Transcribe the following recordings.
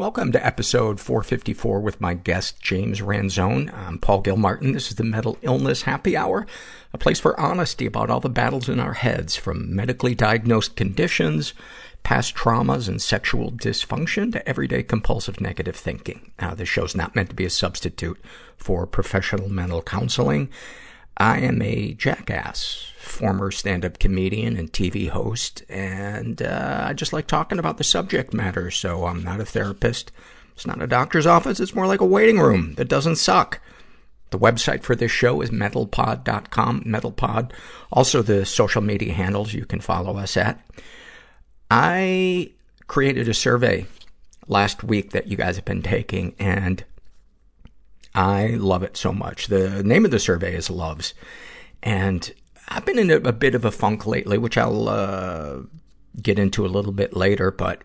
Welcome to episode 454 with my guest, James Ransone. I'm Paul Gilmartin. This is the Mental Illness Happy Hour, a place for honesty about all the battles in our heads, from medically diagnosed conditions, past traumas, and sexual dysfunction to everyday compulsive negative thinking. Now, this show's not meant to be a substitute for professional mental counseling. I am a jackass, former stand-up comedian and TV host, and uh, I just like talking about the subject matter, so I'm not a therapist. It's not a doctor's office, it's more like a waiting room that doesn't suck. The website for this show is mentalpod.com, mentalpod. Also the social media handles you can follow us at. I created a survey last week that you guys have been taking, and I love it so much. The name of the survey is Loves. And I've been in a, a bit of a funk lately, which I'll uh, get into a little bit later, but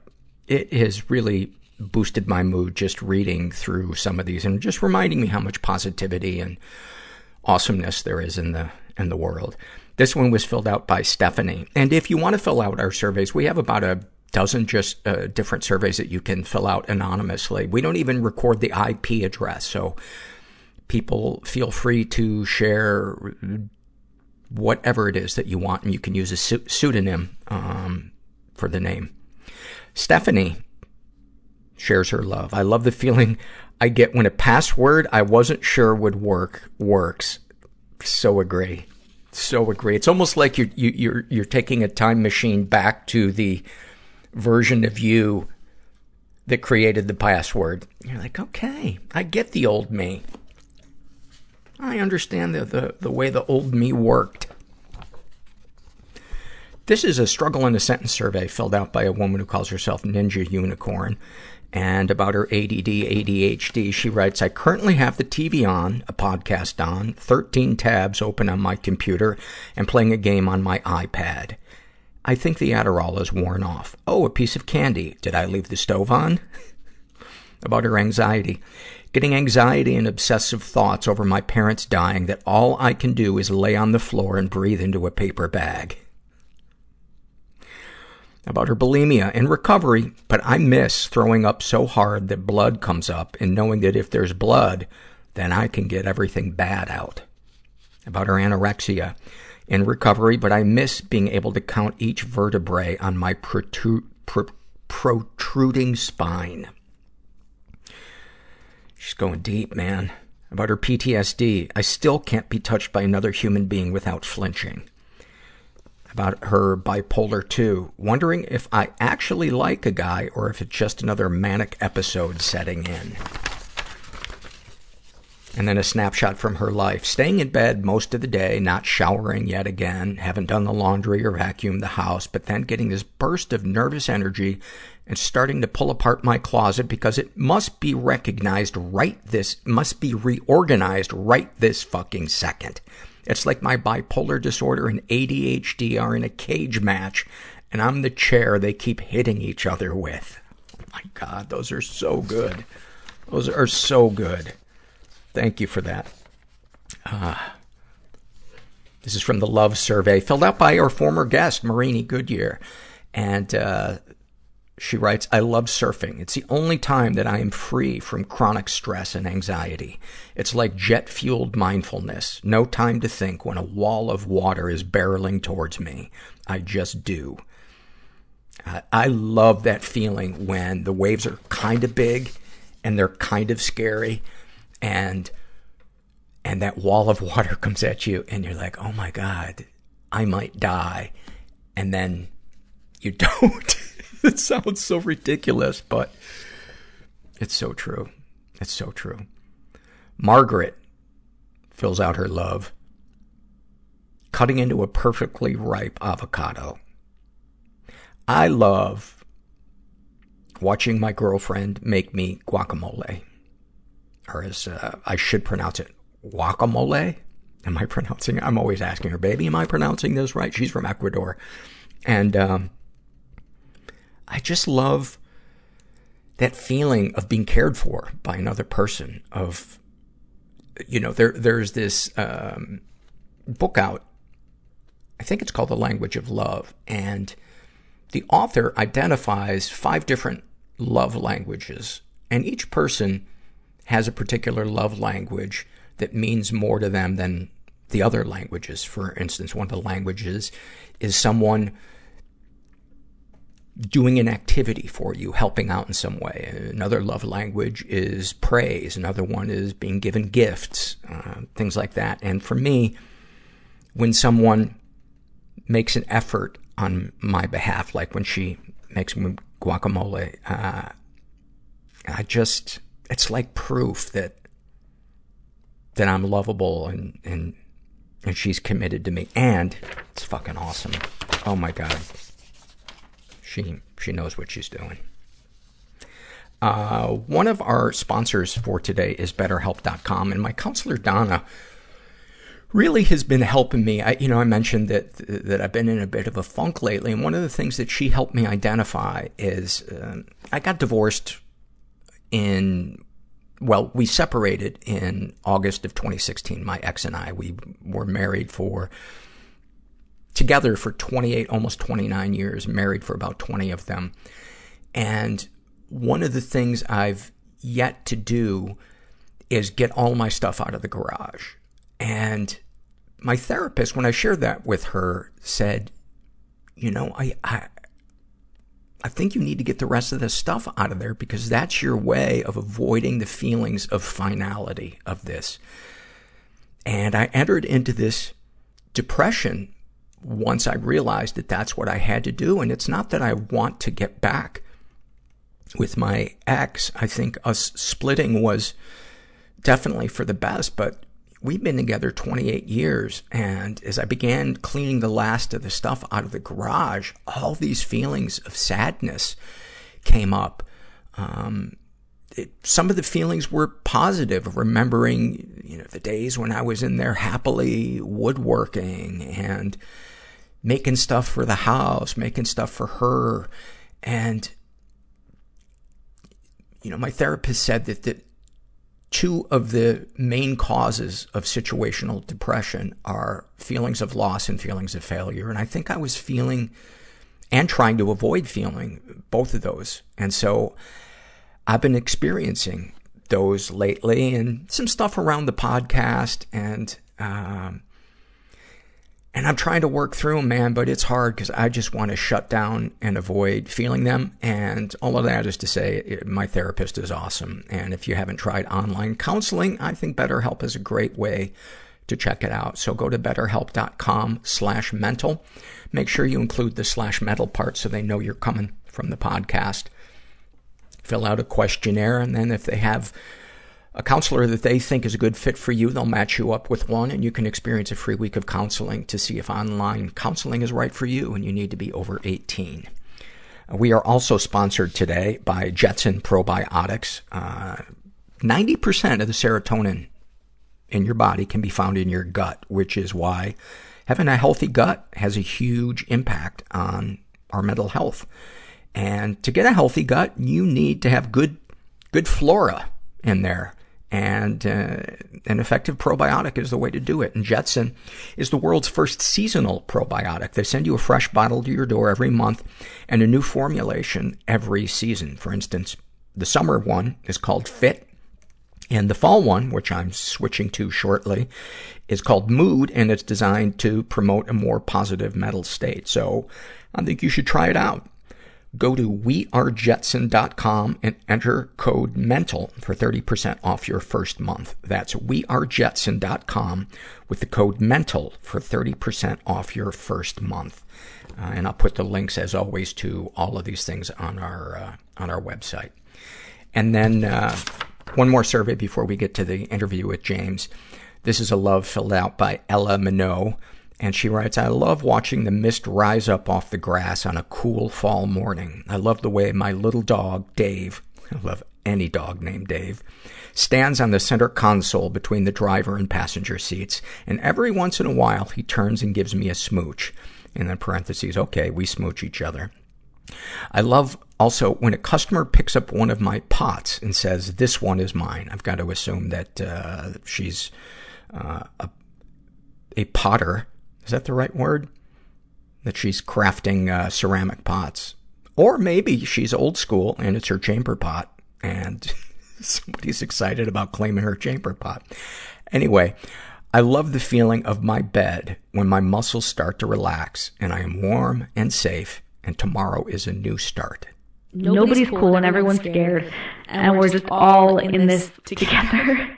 it has really boosted my mood just reading through some of these and just reminding me how much positivity and awesomeness there is in the in the world. This one was filled out by Stephanie. And if you want to fill out our surveys, we have about a dozen just uh, different surveys that you can fill out anonymously. We don't even record the IP address, so people feel free to share whatever it is that you want, and you can use a pseudonym um, for the name. Stephanie shares her love. I love the feeling I get when a password I wasn't sure would work works. So agree. So agree. It's almost like you're you, you're you're taking a time machine back to the version of you that created the password. You're like, okay, I get the old me. I understand the, the, the way the old me worked. This is a struggle in a sentence survey filled out by a woman who calls herself Ninja Unicorn. And about her ADD, ADHD, she writes, I currently have the TV on, a podcast on, 13 tabs open on my computer, and playing a game on my iPad. I think the Adderall is worn off. Oh, a piece of candy. Did I leave the stove on? about her anxiety. Getting anxiety and obsessive thoughts over my parents dying that all I can do is lay on the floor and breathe into a paper bag about her bulimia and recovery, but I miss throwing up so hard that blood comes up and knowing that if there's blood, then I can get everything bad out. About her anorexia in recovery, but I miss being able to count each vertebrae on my protru- pr- protruding spine. She's going deep, man. About her PTSD, I still can't be touched by another human being without flinching about her bipolar 2, wondering if I actually like a guy or if it's just another manic episode setting in. And then a snapshot from her life. Staying in bed most of the day, not showering yet again, haven't done the laundry or vacuumed the house, but then getting this burst of nervous energy and starting to pull apart my closet because it must be recognized right this, must be reorganized right this fucking second. It's like my bipolar disorder and ADHD are in a cage match and I'm the chair they keep hitting each other with. Oh my god, those are so good. Those are so good. Thank you for that. Uh, this is from the Love Survey, filled out by our former guest, Marini Goodyear. And, uh, she writes, I love surfing. It's the only time that I am free from chronic stress and anxiety. It's like jet-fueled mindfulness. No time to think when a wall of water is barreling towards me. I just do. I, I love that feeling when the waves are kind of big and they're kind of scary and and that wall of water comes at you and you're like, oh my God, I might die. And then you don't. it sounds so ridiculous, but it's so true. It's so true. Margaret fills out her love. Cutting into a perfectly ripe avocado. I love watching my girlfriend make me guacamole. Or as uh, I should pronounce it, guacamole. Am I pronouncing? I'm always asking her, baby, am I pronouncing this right? She's from Ecuador. And, um, I just love that feeling of being cared for by another person of, you know, there, there's this, um, book out. I think it's called The Language of Love. And the author identifies five different love languages. And each person has a particular love language that means more to them than the other languages. For instance, one of the languages is someone doing an activity for you, helping out in some way. Another love language is praise. Another one is being given gifts, uh, things like that. And for me, when someone makes an effort on my behalf, like when she makes me guacamole, uh, I just, it's like proof that, that I'm lovable and, and, and she's committed to me. And it's fucking awesome. Oh my God. She, she knows what she's doing. Uh, one of our sponsors for today is BetterHelp.com, and my counselor Donna really has been helping me. I, you know, I mentioned that that I've been in a bit of a funk lately, and one of the things that she helped me identify is uh, I got divorced in well, we separated in August of 2016. My ex and I, we were married for together for 28, almost 29 years, married for about 20 of them. And one of the things I've yet to do is get all my stuff out of the garage. And my therapist, when I shared that with her, said, you know, I, I, I think you need to get the rest of this stuff out of there because that's your way of avoiding the feelings of finality of this. And I entered into this depression once I realized that that's what I had to do. And it's not that I want to get back with my ex. I think us splitting was definitely for the best, but we've been together 28 years. And as I began cleaning the last of the stuff out of the garage, all these feelings of sadness came up. Um, it, some of the feelings were positive, remembering, you know, the days when I was in there happily woodworking and making stuff for the house, making stuff for her. And, you know, my therapist said that, that two of the main causes of situational depression are feelings of loss and feelings of failure. And I think I was feeling and trying to avoid feeling both of those. And so I've been experiencing those lately and some stuff around the podcast and, um, and I'm trying to work through them, man, but it's hard because I just want to shut down and avoid feeling them. And all of that is to say, it, my therapist is awesome. And if you haven't tried online counseling, I think BetterHelp is a great way to check it out. So go to betterhelp.com slash mental. Make sure you include the slash mental part so they know you're coming from the podcast. Fill out a questionnaire, and then if they have a counselor that they think is a good fit for you, they'll match you up with one and you can experience a free week of counseling to see if online counseling is right for you and you need to be over 18. We are also sponsored today by Jetson Probiotics. Uh, 90% of the serotonin in your body can be found in your gut, which is why having a healthy gut has a huge impact on our mental health. And to get a healthy gut, you need to have good, good flora in there. And uh, an effective probiotic is the way to do it. And Jetson is the world's first seasonal probiotic. They send you a fresh bottle to your door every month and a new formulation every season. For instance, the summer one is called Fit. And the fall one, which I'm switching to shortly, is called Mood, and it's designed to promote a more positive mental state. So I think you should try it out. Go to wearejetson.com and enter code MENTAL for 30% off your first month. That's wearejetson.com with the code MENTAL for 30% off your first month. Uh, and I'll put the links, as always, to all of these things on our, uh, on our website. And then, uh, one more survey before we get to the interview with James. This is a love filled out by Ella Minot. And she writes, I love watching the mist rise up off the grass on a cool fall morning. I love the way my little dog, Dave, I love any dog named Dave, stands on the center console between the driver and passenger seats. And every once in a while, he turns and gives me a smooch. And then parentheses, okay, we smooch each other. I love also when a customer picks up one of my pots and says, this one is mine. I've got to assume that, uh, she's, uh, a, a potter is that the right word? That she's crafting uh, ceramic pots. Or maybe she's old school and it's her chamber pot and somebody's excited about claiming her chamber pot. Anyway, I love the feeling of my bed when my muscles start to relax and I am warm and safe and tomorrow is a new start. Nobody's, cool and everyone's scared. And we're just all in this together.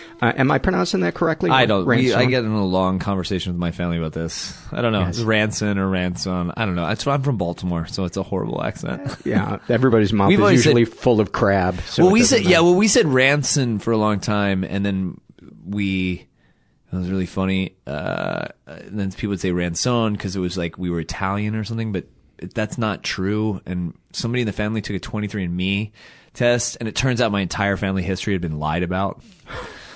Uh, am I pronouncing that correctly? I don't. We, I get in a long conversation with my family about this. I don't know. Yes. It's Ranson or Ranson. I don't know. It's, I'm from Baltimore, so it's a horrible accent. yeah, everybody's mouth We've is usually said- full of crab. So well, we said yeah. Well, we said Ranson for a long time, and then we. It was really funny. Uh, and then people would say Ranson because it was like we were Italian or something, but that's not true. And somebody in the family took a 23andMe test, and it turns out my entire family history had been lied about.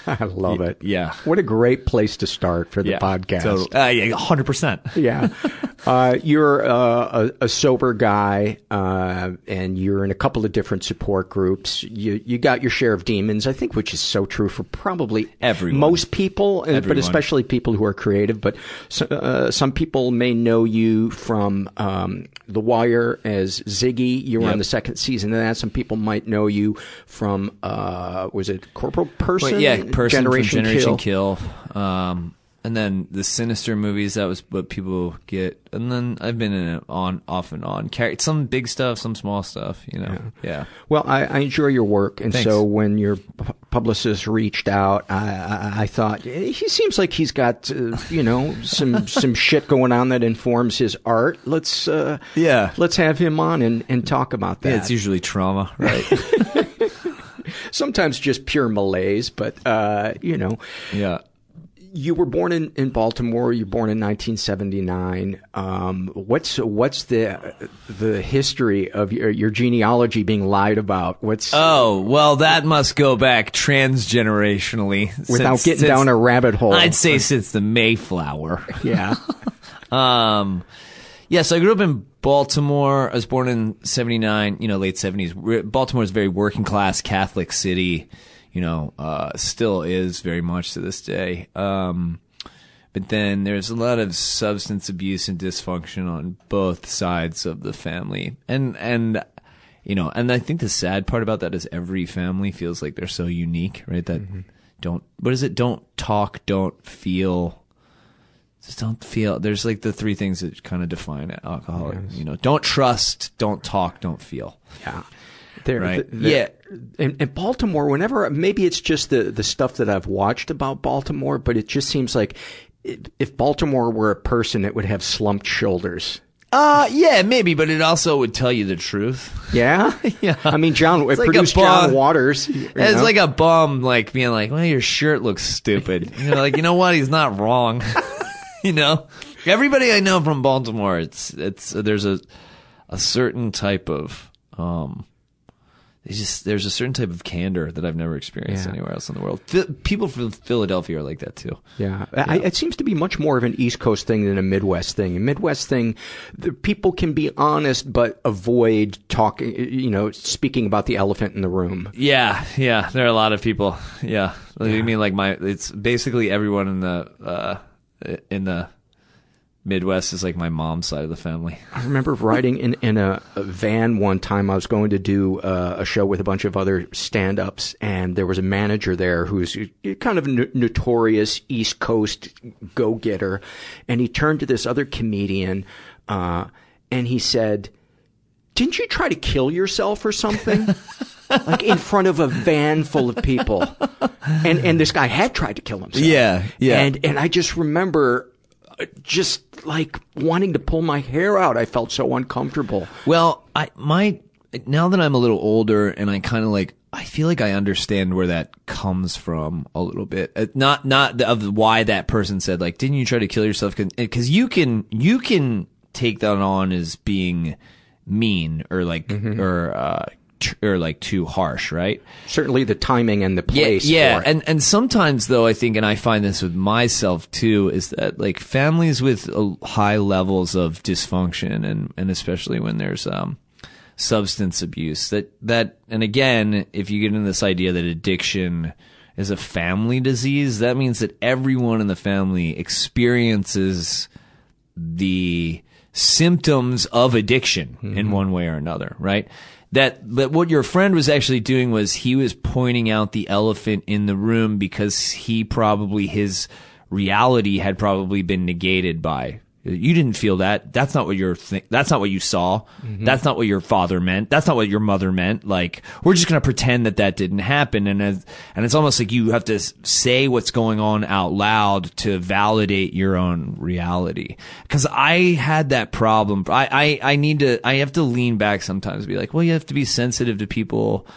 I love it. Yeah. What a great place to start for the Yeah, podcast. totally. Uh, yeah, hundred percent. yeah. Uh, you're uh, a, a sober guy, uh, and you're in a couple of different support groups. You you got your share of demons, I think, which is so true for probably Everyone. most people, uh, but especially people who are creative. But so, uh, some people may know you from um, The Wire as Ziggy. You were Yep. on the second season of that. Some people might know you from uh, was it Corporal Person? Yeah, person Generation, from Generation Kill. Kill. Um, and then the Sinister movies. That was what people get. And then I've been in it on, off and on. Some big stuff, some small stuff. You know. Yeah. Well, I, I enjoy your work, and Thanks. so when your publicist reached out, I, I, I thought he seems like he's got uh, you know some some shit going on that informs his art. Let's uh, Yeah. let's have him on and, and talk about that. Yeah, it's usually trauma, right? Sometimes just pure malaise, but uh, you know. yeah. You were born in, in Baltimore. You were born in 1979. Um, what's what's the the history of your, your genealogy being lied about? What's Oh well, that must go back transgenerationally. without since- getting since- down a rabbit hole? I'd say since the Mayflower. yeah. Um, yeah, so I grew up in Baltimore. I was born in '79, you know, late '70s. Baltimore is a very working class Catholic city. You know, uh, still is very much to this day. Um, but then there's a lot of substance abuse and dysfunction on both sides of the family, and and you know, and I think the sad part about that is every family feels like they're so unique, right? That mm-hmm. don't what is it? Don't talk, don't feel just don't feel. There's like the three things that kind of define it. Alcoholic, yes. you know, don't trust, don't talk, don't feel. Yeah. There, right. Yeah. In, in, Baltimore, whenever maybe it's just the the stuff that I've watched about Baltimore, but it just seems like if Baltimore were a person, it would have slumped shoulders. Uh, yeah, maybe, but it also would tell you the truth. Yeah? yeah. I mean, John, it like produced John Waters. It's know? like a bum, like, being like, well, your shirt looks stupid. you know, like, you know what? He's not wrong. you know, everybody I know from Baltimore, it's it's there's a a certain type of um, just there's a certain type of candor that I've never experienced yeah. anywhere else in the world. people from Philadelphia are like that too. Yeah, yeah. I, it seems to be much more of an East Coast thing than a Midwest thing. A Midwest thing, the people can be honest but avoid talking. You know, speaking about the elephant in the room. Yeah, yeah. There are a lot of people. Yeah, yeah. you mean like my? It's basically everyone in the. Uh, in the Midwest is like my mom's side of the family. I remember riding in, in a, a van one time. I was going to do uh, a show with a bunch of other stand ups, and there was a manager there who's kind of a notorious East Coast go getter. And he turned to this other comedian uh, and he said, Didn't you try to kill yourself or something? like in front of a van full of people. And and this guy had tried to kill himself. Yeah, yeah. And and I just remember uh, just like wanting to pull my hair out. I felt so uncomfortable. Well, I my now that I'm a little older and I kind of like I feel like I understand where that comes from a little bit. Uh, not not the, of why that person said like didn't you try to kill yourself cuz you can you can take that on as being mean or like mm-hmm. or uh or like too harsh, right? Certainly the timing and the place. Yeah, yeah. and and sometimes though I think, and I find this with myself too, is that like families with high levels of dysfunction, and and especially when there's um substance abuse, that that and again, if you get into this idea that addiction is a family disease, that means that everyone in the family experiences the symptoms of addiction mm-hmm. in one way or another, right? That but what your friend was actually doing was he was pointing out the elephant in the room because he probably his reality had probably been negated by you didn't feel that. That's not what you're. Th- that's not what you saw. Mm-hmm. That's not what your father meant. That's not what your mother meant. Like we're just gonna pretend that that didn't happen, and as, and it's almost like you have to say what's going on out loud to validate your own reality. Because I had that problem. I, I I need to. I have to lean back sometimes. be like, well, you have to be sensitive to people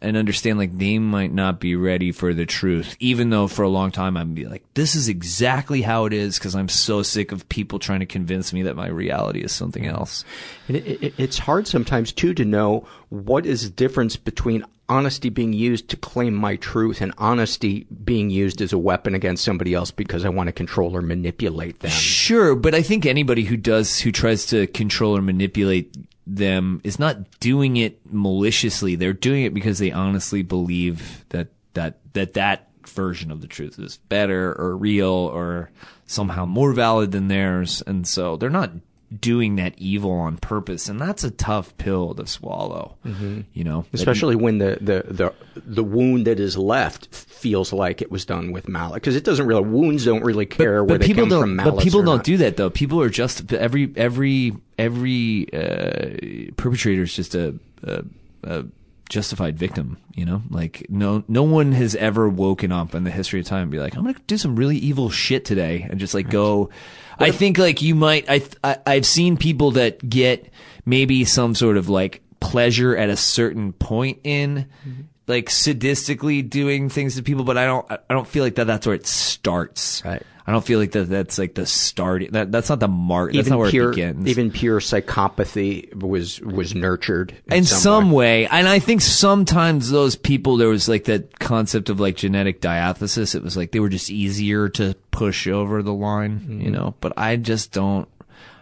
and understand like they might not be ready for the truth even though for a long time i'm be like this is exactly how it is because i'm so sick of people trying to convince me that my reality is something else it, it, it's hard sometimes too to know what is the difference between honesty being used to claim my truth and honesty being used as a weapon against somebody else because I want to control or manipulate them. Sure, but I think anybody who does who tries to control or manipulate them is not doing it maliciously. They're doing it because they honestly believe that that that that version of the truth is better or real or somehow more valid than theirs, and so they're not doing that evil on purpose and that's a tough pill to swallow mm-hmm. you know especially when the, the the the wound that is left feels like it was done with malice because it doesn't really wounds don't really care but, where but they come from but people don't not. do that though people are just every every every uh, perpetrator is just a, a, a justified victim, you know? Like no no one has ever woken up in the history of time and be like, I'm going to do some really evil shit today and just like go I think like you might I, I I've seen people that get maybe some sort of like pleasure at a certain point in mm-hmm. like sadistically doing things to people, but I don't I don't feel like that that's where it starts. Right. I don't feel like that that's like the start. That that's not the mark. That's even not where pure, it begins. Even pure psychopathy was was nurtured in, in some, some way. way. And I think sometimes those people there was like that concept of like genetic diathesis. It was like they were just easier to push over the line, mm-hmm. you know. But I just don't.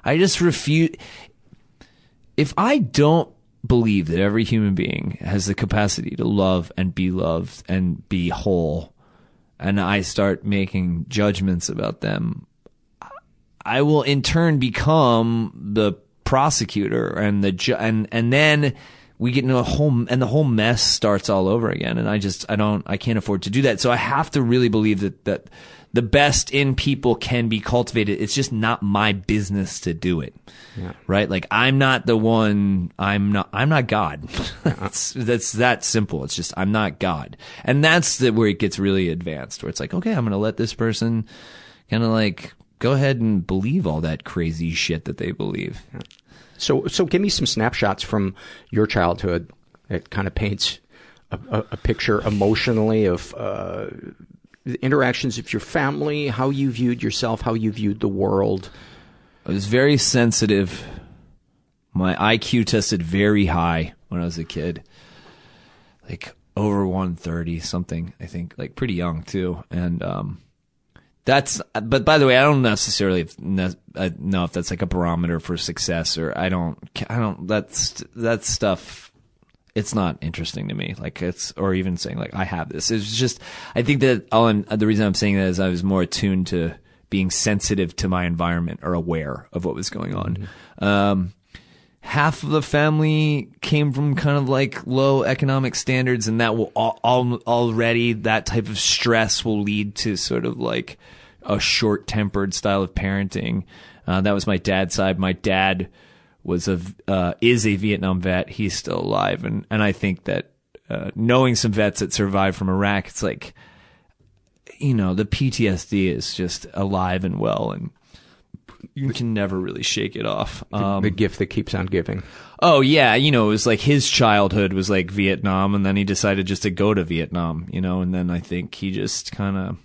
I just refuse if I don't believe that every human being has the capacity to love and be loved and be whole, and I start making judgments about them, I will in turn become the prosecutor and the ju- and and then we get into a whole and the whole mess starts all over again and I just I don't I can't afford to do that. So I have to really believe that that the best in people can be cultivated. It's just not my business to do it. Yeah. right? Like I'm not the one I'm not I'm not God. That's that's that simple. It's just I'm not God. And that's the where it gets really advanced where it's like okay I'm going to let this person kind of like go ahead and believe all that crazy shit that they believe. So, so give me some snapshots from your childhood. It kind of paints a, a, a picture emotionally of uh, the interactions of your family, how you viewed yourself, how you viewed the world. I was very sensitive. My IQ tested very high when I was a kid. Like over 130 something, I think, like pretty young too. And um that's but by the way, I don't necessarily uh, know if that's like a barometer for success or I don't I don't that's that stuff it's not interesting to me. Like it's, or even saying like I have this. It's just, I think that all I'm, the reason I'm saying that is I was more attuned to being sensitive to my environment or aware of what was going on. Um, half of the family came from kind of like low economic standards and that will all, all, already that type of stress will lead to sort of like a short tempered style of parenting. Uh, that was my dad's side. My dad was a uh, is a Vietnam vet. He's still alive, and and I think that uh, knowing some vets that survived from Iraq, it's like you know the PTSD is just alive and well, and you can never really shake it off. Um, the, the gift that keeps on giving. Oh yeah, you know, it was like his childhood was like Vietnam, and then he decided just to go to Vietnam, you know, and then I think he just kind of.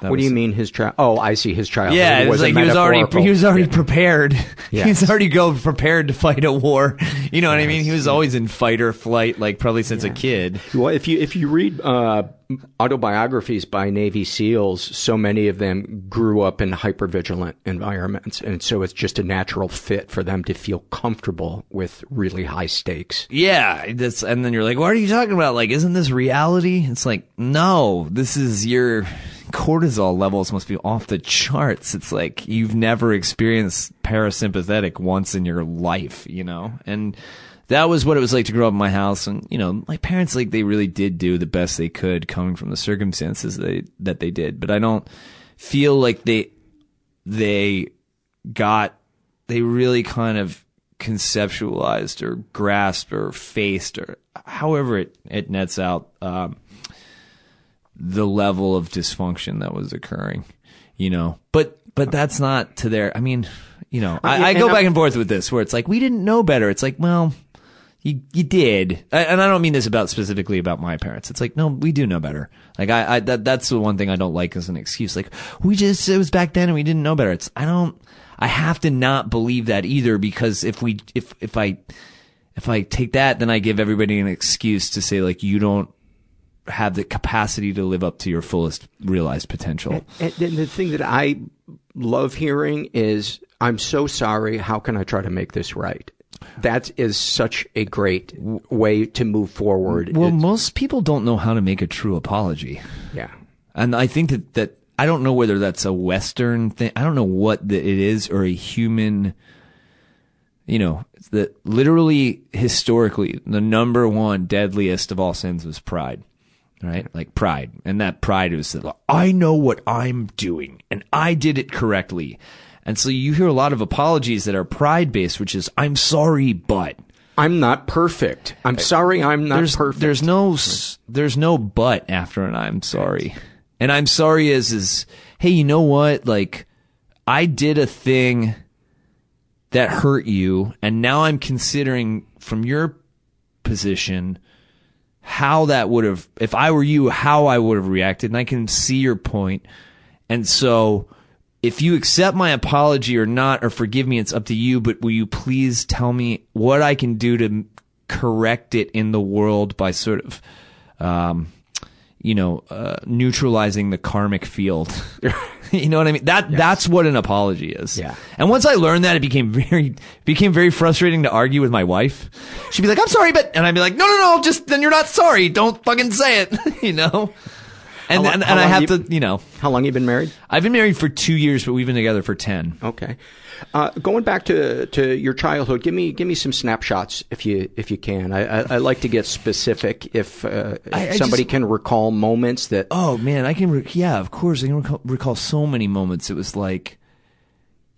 What do you mean his child? Oh, I see his child. Yeah, it was, like he was already he was already yeah. prepared. Yes. he was already go prepared to fight a war. You know what yes. I mean? He was always in fight or flight, like probably since yeah. a kid. Well, if you if you read uh, autobiographies by Navy SEALs, so many of them grew up in hypervigilant environments, and so it's just a natural fit for them to feel comfortable with really high stakes. Yeah, that's and then you're like, what are you talking about? Like, isn't this reality? It's like, no, this is your cortisol levels must be off the charts. It's like you've never experienced parasympathetic once in your life, you know? And that was what it was like to grow up in my house. And, you know, my parents, like, they really did do the best they could coming from the circumstances they, that they did. But I don't feel like they, they got, they really kind of conceptualized or grasped or faced or however it, it nets out, um, the level of dysfunction that was occurring, you know. But but that's not to their. I mean, you know, I, I go back and forth with this where it's like we didn't know better. It's like, well, you you did, and I don't mean this about specifically about my parents. It's like, no, we do know better. Like I, I that that's the one thing I don't like as an excuse. Like we just it was back then and we didn't know better. It's I don't. I have to not believe that either because if we if if I if I take that, then I give everybody an excuse to say like you don't have the capacity to live up to your fullest realized potential. And, and the thing that I love hearing is, I'm so sorry. How can I try to make this right? That is such a great way to move forward. Well, it's, most people don't know how to make a true apology. Yeah. And I think that, that I don't know whether that's a Western thing. I don't know what the, it is or a human, you know, that literally historically, the number one deadliest of all sins was pride right? Like pride. And that pride is that I know what I'm doing and I did it correctly. And so you hear a lot of apologies that are pride based, which is I'm sorry, but I'm not perfect. I'm sorry, I'm not there's, perfect. There's no there's no but after an I'm sorry. And I'm sorry is is hey, you know what? Like I did a thing that hurt you and now I'm considering from your position how that would have, if I were you, how I would have reacted. And I can see your point. And so if you accept my apology or not, or forgive me, it's up to you. But will you please tell me what I can do to correct it in the world by sort of, um, you know, uh, neutralizing the karmic field. you know what I mean? That yes. that's what an apology is. Yeah. And once I learned that, it became very became very frustrating to argue with my wife. She'd be like, "I'm sorry, but," and I'd be like, "No, no, no, just then you're not sorry. Don't fucking say it." you know. And long, and, and I have you, to, you know. How long you been married? I've been married for two years, but we've been together for ten. Okay. Uh, going back to to your childhood, give me give me some snapshots if you if you can. I I, I like to get specific if, uh, if I, I somebody just, can recall moments that. Oh man, I can. Re- yeah, of course, I can recall, recall so many moments. It was like,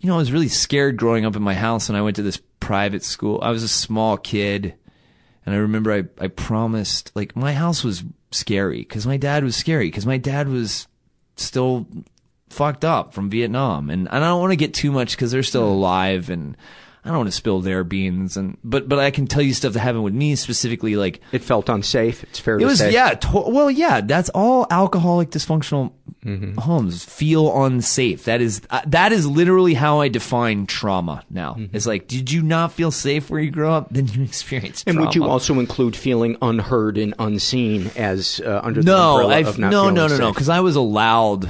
you know, I was really scared growing up in my house, and I went to this private school. I was a small kid, and I remember I I promised like my house was scary because my dad was scary because my dad was still fucked up from Vietnam, and, and I don't want to get too much because they're still mm. alive, and I don't want to spill their beans, and but but I can tell you stuff that happened with me specifically. Like it felt unsafe. It's fair it was, say. Yeah, to- well, yeah. That's all alcoholic dysfunctional mm-hmm. homes feel unsafe. That is uh, that is literally how I define trauma. Now mm-hmm. it's like, did you not feel safe where you grew up? Then you experienced. Trauma. And trauma. would you also include feeling unheard and unseen as uh, under no, the umbrella I've, of not no, no, no, safe? no, because I was allowed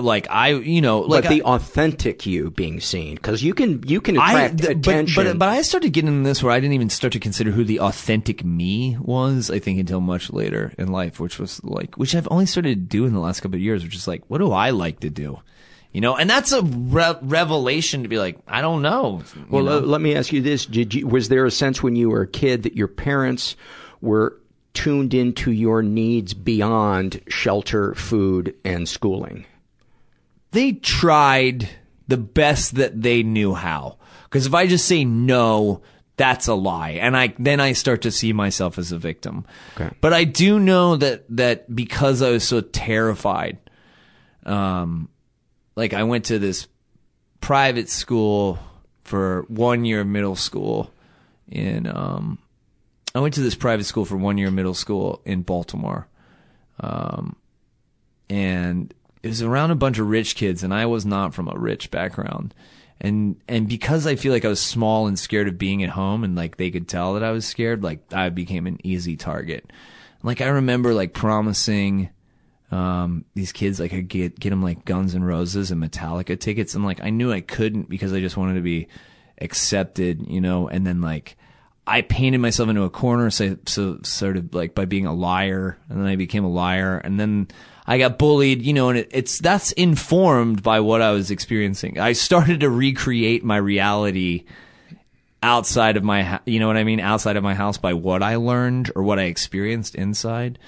like I, you know, like but the I, authentic you being seen because you can you can attract I, attention. But, but but I started getting in this where I didn't even start to consider who the authentic me was. I think until much later in life, which was like which I've only started to do in the last couple of years, which is like, what do I like to do? You know, and that's a re- revelation to be like, I don't know. Well, know? Uh, let me ask you this: Did you was there a sense when you were a kid that your parents were tuned into your needs beyond shelter, food, and schooling? They tried the best that they knew how. Because if I just say no, that's a lie, and I then I start to see myself as a victim. Okay. But I do know that that because I was so terrified, um, like I went to this private school for one year of middle school in um, I went to this private school for one year of middle school in Baltimore, um, and it was around a bunch of rich kids and I was not from a rich background. And and because I feel like I was small and scared of being at home and like they could tell that I was scared, like I became an easy target. Like I remember like promising um, these kids like I get get them like Guns and Roses and Metallica tickets and like I knew I couldn't because I just wanted to be accepted, you know, and then like I painted myself into a corner so, so sort of like by being a liar and then I became a liar and then I got bullied, you know, and it, it's that's informed by what I was experiencing. I started to recreate my reality outside of my, you know what I mean, outside of my house by what I learned or what I experienced inside.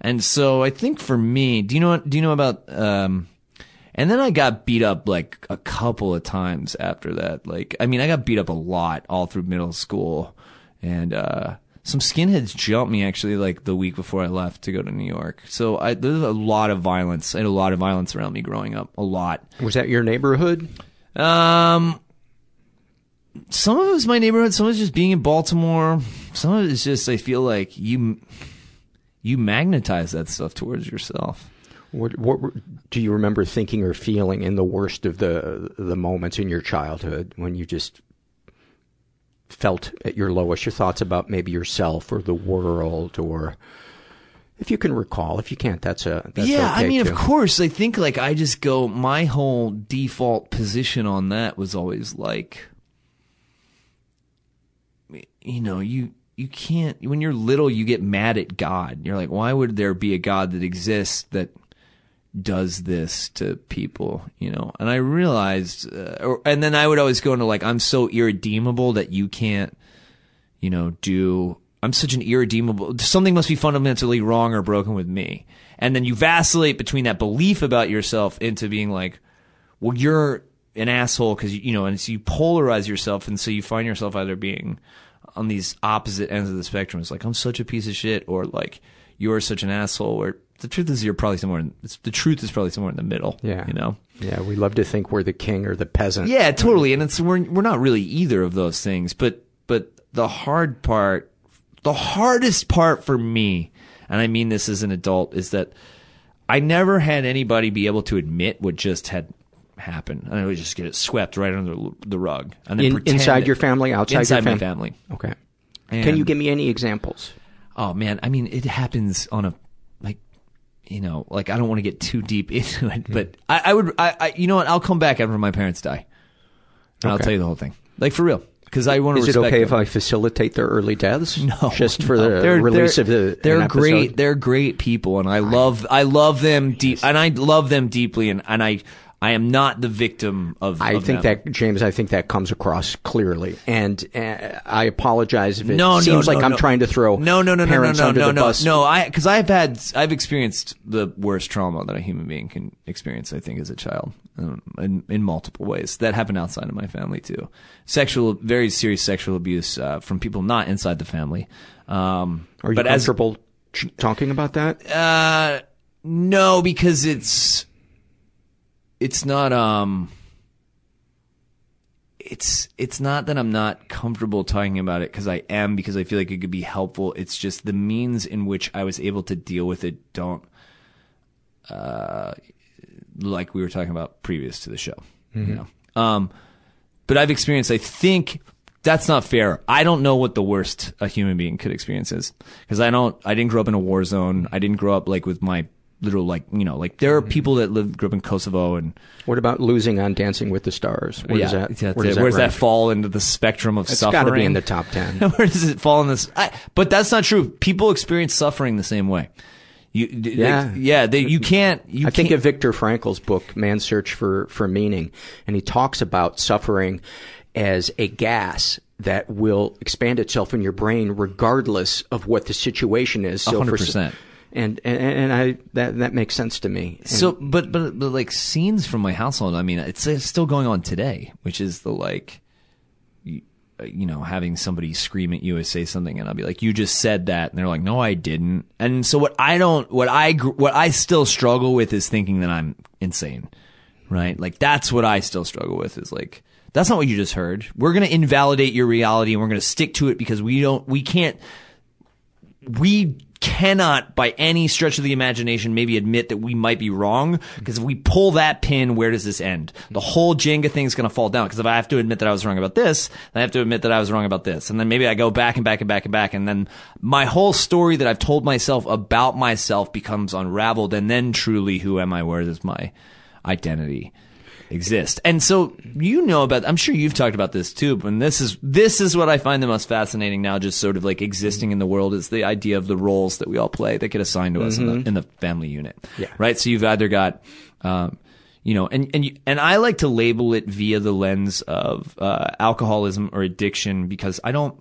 And so I think for me, do you know what, do you know about, um, and then I got beat up like a couple of times after that. Like, I mean, I got beat up a lot all through middle school and, uh, some skinheads jumped me actually like the week before I left to go to New York. So I, there's a lot of violence. I had a lot of violence around me growing up. A lot. Was that your neighborhood? Um, some of it was my neighborhood. Some of it was just being in Baltimore. Some of it is just I feel like you you magnetize that stuff towards yourself. What, what do you remember thinking or feeling in the worst of the the moments in your childhood when you just felt at your lowest, your thoughts about maybe yourself or the world or if you can recall. If you can't, that's a that's yeah. Okay I mean, too. of course. I think like I just go. My whole default position on that was always like, you know, you you can't when you're little, you get mad at God. You're like, why would there be a God that exists that does this to people, you know. And I realized, uh, or, and then I would always go into like, I'm so irredeemable that you can't, you know, do. I'm such an irredeemable. Something must be fundamentally wrong or broken with me. And then you vacillate between that belief about yourself into being like, well, you're an asshole because you know, and so you polarize yourself, and so you find yourself either being on these opposite ends of the spectrum. It's like I'm such a piece of shit, or like you're such an asshole, or the truth is you're probably somewhere in, the truth is probably somewhere in the middle yeah. you know? Yeah we love to think we're the king or the peasant. Yeah totally and it's we're we're not really either of those things but but the hard part the hardest part for me and i mean this as an adult is that i never had anybody be able to admit what just had happened. And i would just get it swept right under the rug and then in, inside your family outside inside your fam- my family. Okay. And can you give me any examples oh man i mean it happens on a like, you know, like I don't want to get too deep into it, but I, I would, I, I, you know what? I'll come back after my parents die, and I'll tell you the whole thing, like for real, because I want to. Is it okay if. I facilitate their early deaths? No, just for no. the They're- release they're- of the. They're great. They're great people, and I love. I love them deep, and I love them deeply, and and I. I am not the victim of. I of think them. that James. I think that comes across clearly, and uh, I apologize if it no, seems no, like no, I'm trying to throw no, no, no, no, no, no, under no, the no, bus. no. I because I've had I've experienced the worst trauma that a human being can experience. I think as a child, um, in in multiple ways that happened outside of my family too. Sexual, very serious sexual abuse uh, from people not inside the family. Um, Are you but as comfortable ch- talking about that? uh, no, because it's it's not um it's it's not that I'm not comfortable talking about it because I am because I feel like it could be helpful. It's just the means in which I was able to deal with it don't uh like we were talking about previous to the show. You Mhm. know. Um but I've experienced I think that's not fair. I don't know what the worst a human being could experience is because I don't. I didn't grow up in a war zone. I didn't grow up like with my little like you know like there are mm-hmm. people that live grew up in Kosovo and What about losing on Dancing with the Stars? Where yeah, does that? where does where does that fall into the spectrum of It's suffering? got to be in the top ten. where does it fall in this? I, but that's not true. People experience suffering the same way. You, Yeah. like, yeah. They, you can't. You I think can't, of Viktor Frankl's book, Man's Search for, for Meaning, and he talks about suffering as a gas that will expand itself in your brain regardless of what the situation is. So 100%. And, and and I that that makes sense to me. And So, but, but but like scenes from my household. I mean, it's, it's still going on today, which is the like, you, uh, you know, having somebody scream at you or say something, and I'll be like, "You just said that," and they're like, "No, I didn't." And so, what I don't, what I, what I still struggle with is thinking that I'm insane, right? Like that's what I still struggle with is like. That's not what you just heard. We're going to invalidate your reality and we're going to stick to it because we don't, we can't, we cannot by any stretch of the imagination maybe admit that we might be wrong because if we pull that pin where does this end? The whole jenga thing is going to fall down because if i have to admit that i was wrong about this i have to admit that i was wrong about this. And then maybe i go back and back and back and back and then my whole story that i've told myself about myself becomes unraveled and then truly who am i? Where does my identity exist. And so you know about I'm sure you've talked about this too, and this is this is what I find the most fascinating now just sort of like existing in the world is the idea of the roles that we all play that get assigned to us in, Mhm. the, in the family unit. Yeah. Right? So you've either got um you know, and and you, and I like to label it via the lens of uh, alcoholism or addiction because I don't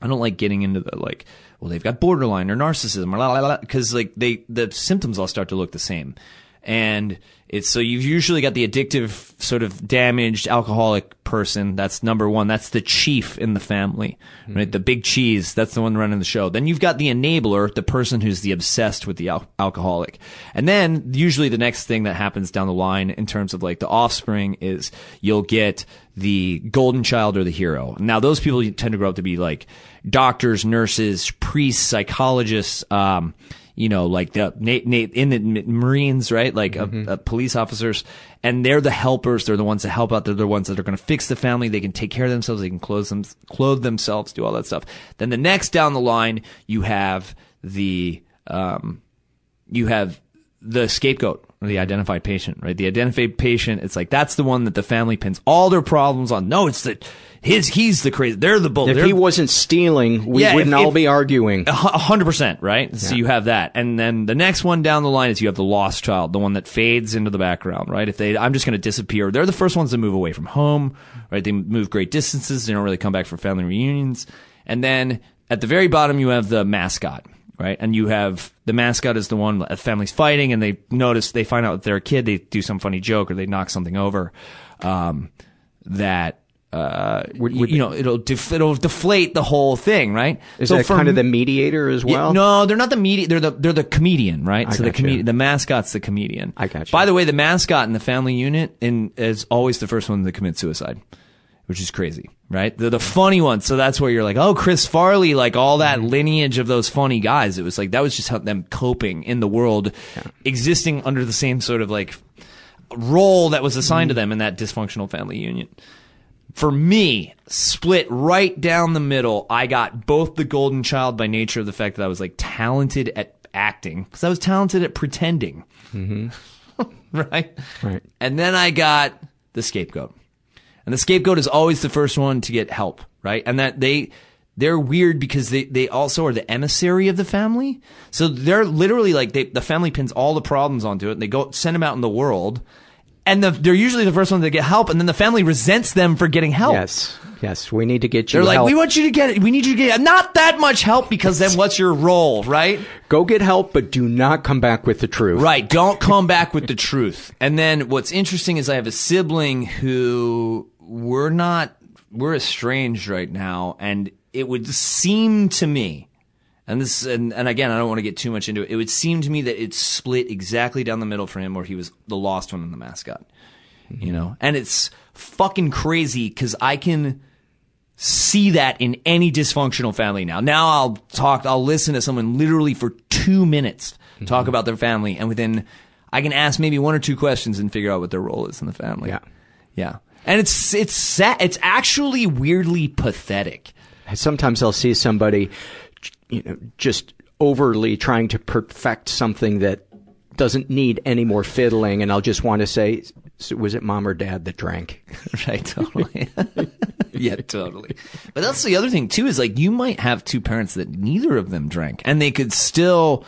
I don't like getting into the like, well, they've got borderline or narcissism or la la la because like they the symptoms all start to look the same, and it's so you've usually got the addictive sort of damaged alcoholic person. That's number one. That's the chief in the family, right? The big cheese. That's the one running the show. Then you've got the enabler, the person who's the obsessed with the al- alcoholic, and then usually the next thing that happens down the line in terms of like the offspring is you'll get the golden child or the hero. Now those people tend to grow up to be like doctors, nurses, priests, psychologists, um, you know, like the na- na- in the Marines, right? Like uh, uh, police officers, and they're the helpers. They're the ones that help out. They're the ones that are going to fix the family. They can take care of themselves. They can clothe them, clothe themselves, do all that stuff. Then the next down the line, you have the um, you have the scapegoat or the identified patient, right? The identified patient, it's like that's the one that the family pins all their problems on. No, it's that his he's the crazy. They're the bull. if they're- he wasn't stealing, we Yeah, wouldn't if- all if- be arguing. hundred percent, right? So Yeah. you have that, and then the next one down the line is you have the lost child, the one that fades into the background, right? If they, I'm just going to disappear. They're the first ones to move away from home, right? They move great distances. They don't really come back for family reunions, and then at the very bottom you have the mascot, right? And you have the mascot is the one a family's fighting, and they notice they find out that they're a kid, they do some funny joke or they knock something over, um, that. Uh, you know, it'll def- it'll deflate the whole thing, right? Is So that kind of the mediator as yeah, well? no, they're not the media. They're the they're the comedian, right? I so the comedian, the mascot's the comedian. I got you. By the way, the mascot in the family unit in, is always the first one to commit suicide, which is crazy, right? They're the funny ones. So that's where you're like, oh, Chris Farley, like all that Mm-hmm. lineage of those funny guys. It was like that was just how them coping in the world, existing under the same sort of like role that was assigned to Mm-hmm. them in that dysfunctional family union for me, split right down the middle, I got both the golden child by nature of the fact that I was like talented at acting because I was talented at pretending. Mm-hmm. right? Right. And then I got the scapegoat. And the scapegoat is always the first one to get help, right? And that they they're weird because they, they also are the emissary of the family. So they're literally like they, the family pins all the problems onto it and they go send them out in the world. And the, they're usually the first one to get help, and then the family resents them for getting help. Yes, yes, we need to get you. They're like, help. we want you to get, we need you to get not that much help because then what's your role, right? Go get help, but do not come back with the truth. Right. Don't come back with the truth. And then what's interesting is I have a sibling who we're not, we're estranged right now. And it would seem to me, and this, and, and again, I don't want to get too much into it. It would seem to me that it's split exactly down the middle for him where he was the lost one in the mascot, you mm-hmm. know? And it's fucking crazy because I can, see that in any dysfunctional family now. Now I'll talk, I'll listen to someone literally for two minutes talk mm-hmm. about their family, and within, I can ask maybe one or two questions and figure out what their role is in the family. Yeah. Yeah. And it's, it's sad. It's actually weirdly pathetic. Sometimes I'll see somebody, you know, just overly trying to perfect something that doesn't need any more fiddling, and I'll just want to say, was it mom or dad that drank? right, totally. yeah, totally. But that's the other thing too is like you might have two parents that neither of them drank, and they could still.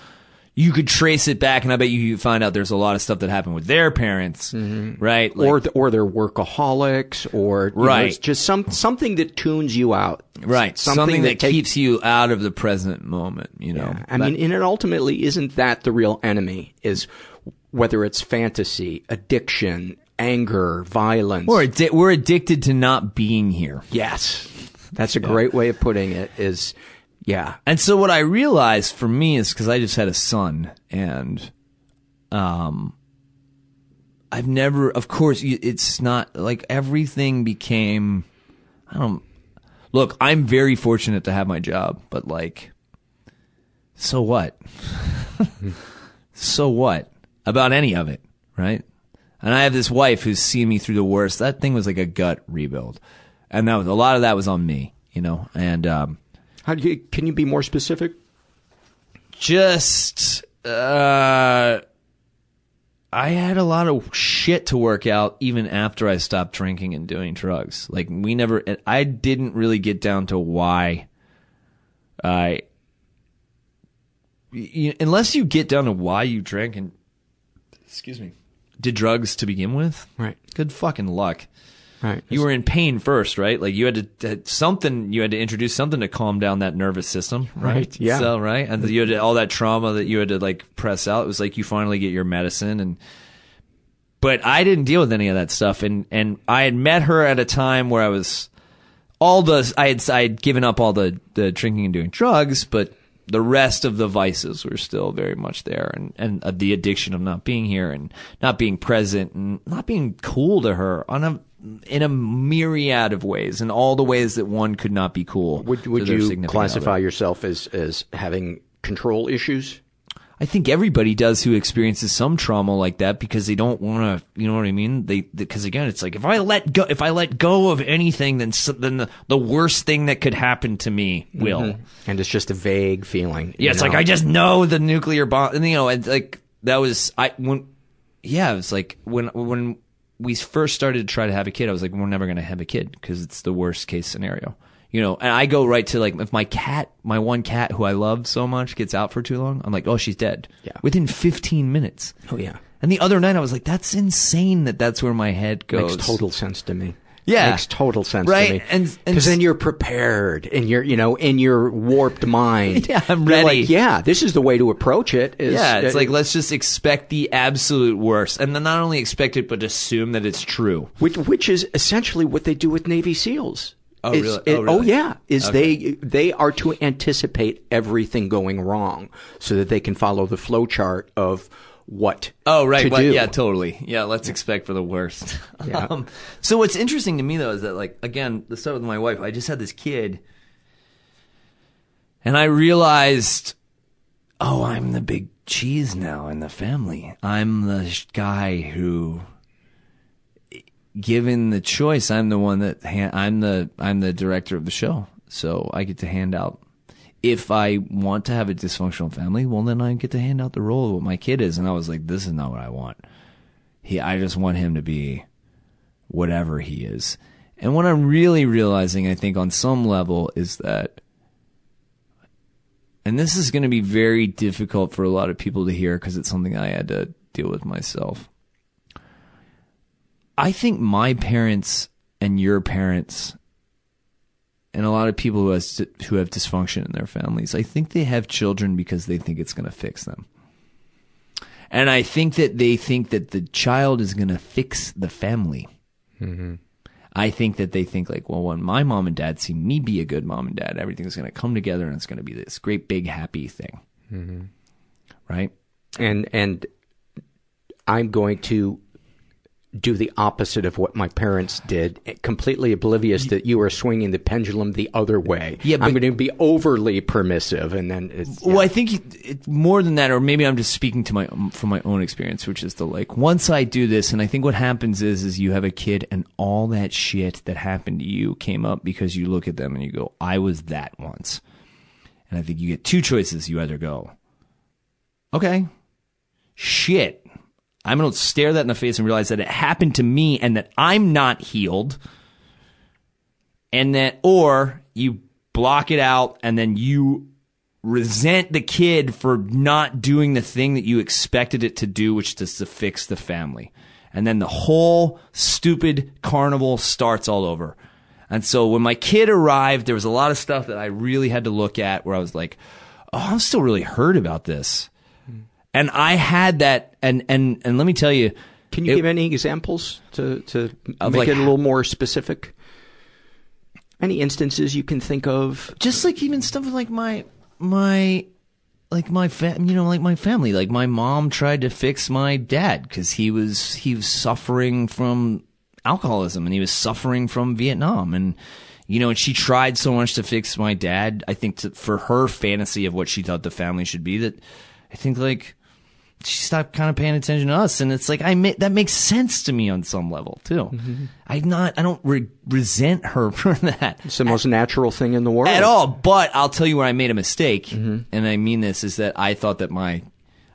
You could trace it back, and I bet you you find out there's a lot of stuff that happened with their parents, mm-hmm. right? Like, or or they're workaholics, or right, know, it's just some something that tunes you out, right? Something, something that, that take, keeps you out of the present moment. You know, yeah. I but, mean, and it ultimately isn't that the real enemy is whether it's fantasy, addiction, anger, violence. We're, addi- we're addicted to not being here. Yes. That's a yeah. great way of putting it is, yeah. And so what I realized for me is because I just had a son and, um, I've never, of course, it's not like everything became, I don't, look, I'm very fortunate to have my job, but like, so what? so what? about any of it, right? And I have this wife who's seen me through the worst. That thing was like a gut rebuild, and that was a lot of that was on me, you know. And um, how do you? Can you be more specific? Just, uh, I had a lot of shit to work out even after I stopped drinking and doing drugs. Like we never, I didn't really get down to why I. You, unless you get down to why you drank and excuse me, did drugs to begin with. Right. Good fucking luck. Right. You were in pain first, right? Like you had to something. You had to introduce something to calm down that nervous system, right? right yeah. So right, and you had all that trauma that you had to like press out. It was like you finally get your medicine, and but I didn't deal with any of that stuff, and and I had met her at a time where I was all the I had I had given up all the the drinking and doing drugs, but the rest of the vices were still very much there and, and uh, the addiction of not being here and not being present and not being cool to her on a in a myriad of ways in all the ways that one could not be cool would, would you classify other. yourself as as having control issues I think everybody does who experiences some trauma like that because they don't want to, you know what I mean? They, because again, it's like if I let go, if I let go of anything, then, then the, the worst thing that could happen to me will. Mm-hmm. And it's just a vague feeling. Yeah. It's know? like, I just know the nuclear bomb. And, you know, it's like, that was, I, when, yeah, it was like when, when we first started to try to have a kid, I was like, we're never going to have a kid because it's the worst case scenario you know, and I go right to like if my cat, my one cat who I love so much gets out for too long, I'm like, oh, she's dead. Yeah. Within 15 minutes. Oh yeah. And the other night I was like, that's insane that that's where my head goes. Makes total sense to me. Yeah. Makes total sense right? to me. And because then you're prepared and you're, you know, in your warped mind. yeah, I'm ready. Like, yeah, this is the way to approach it. Is, yeah, it's uh, like let's just expect the absolute worst, and then not only expect it, but assume that it's true. Which, which is essentially what they do with Navy SEALs. Oh, really? It, oh, really? oh, yeah. Is okay. they they are to anticipate everything going wrong so that they can follow the flow chart of what oh right. well, yeah totally. Yeah let's expect for the worst. Yeah. um, so what's interesting to me though is that like again the stuff with my wife i just had this kid and i realized oh i'm the big cheese now in the family. I'm the guy who given the choice, I'm the one that ha- I'm the I'm the director of the show, so I get to hand out if I want to have a dysfunctional family, well, then I get to hand out the role of what my kid is. And I was like, this is not what I want. He, I just want him to be whatever he is. And what I'm really realizing, I think, on some level, is that, and this is going to be very difficult for a lot of people to hear because it's something I had to deal with myself. I think my parents and your parents and a lot of people who has who have dysfunction in their families, I think they have children because they think it's going to fix them. And I think that they think that the child is going to fix the family. Mm-hmm. I think that they think like, well, when my mom and dad see me be a good mom and dad, everything's going to come together and it's going to be this great big happy thing, mm-hmm. right? And and I'm going to do the opposite of what my parents did, completely oblivious that you are swinging the pendulum the other way. Yeah, I'm going to be overly permissive, and then it's, yeah. well, I think it, more than that, or maybe I'm just speaking to my from my own experience, which is the like once I do this, and I think what happens is is you have a kid, and all that shit that happened to you came up because you look at them and you go, I was that once, and I think you get two choices. You either go, okay, shit I'm going to stare that in the face and realize that it happened to me and that I'm not healed. And that, or you block it out and then you resent the kid for not doing the thing that you expected it to do, which is to fix the family. And then the whole stupid carnival starts all over. And so when my kid arrived, there was a lot of stuff that I really had to look at where I was like, oh, I'm still really hurt about this. And I had that, and and and let me tell you. Can you it, give any examples to to make like, it a little more specific? Any instances you can think of? Just like even stuff like my my like my fam, you know, like my family. Like my mom tried to fix my dad because he was he was suffering from alcoholism and he was suffering from Vietnam and you know, and she tried so much to fix my dad. I think to, for her fantasy of what she thought the family should be that I think like she stopped kind of paying attention to us and it's like i ma- that makes sense to me on some level too mm-hmm. i'm not i don't re- resent her for that it's the most at, natural thing in the world at all but i'll tell you where i made a mistake mm-hmm. and i mean this is that i thought that my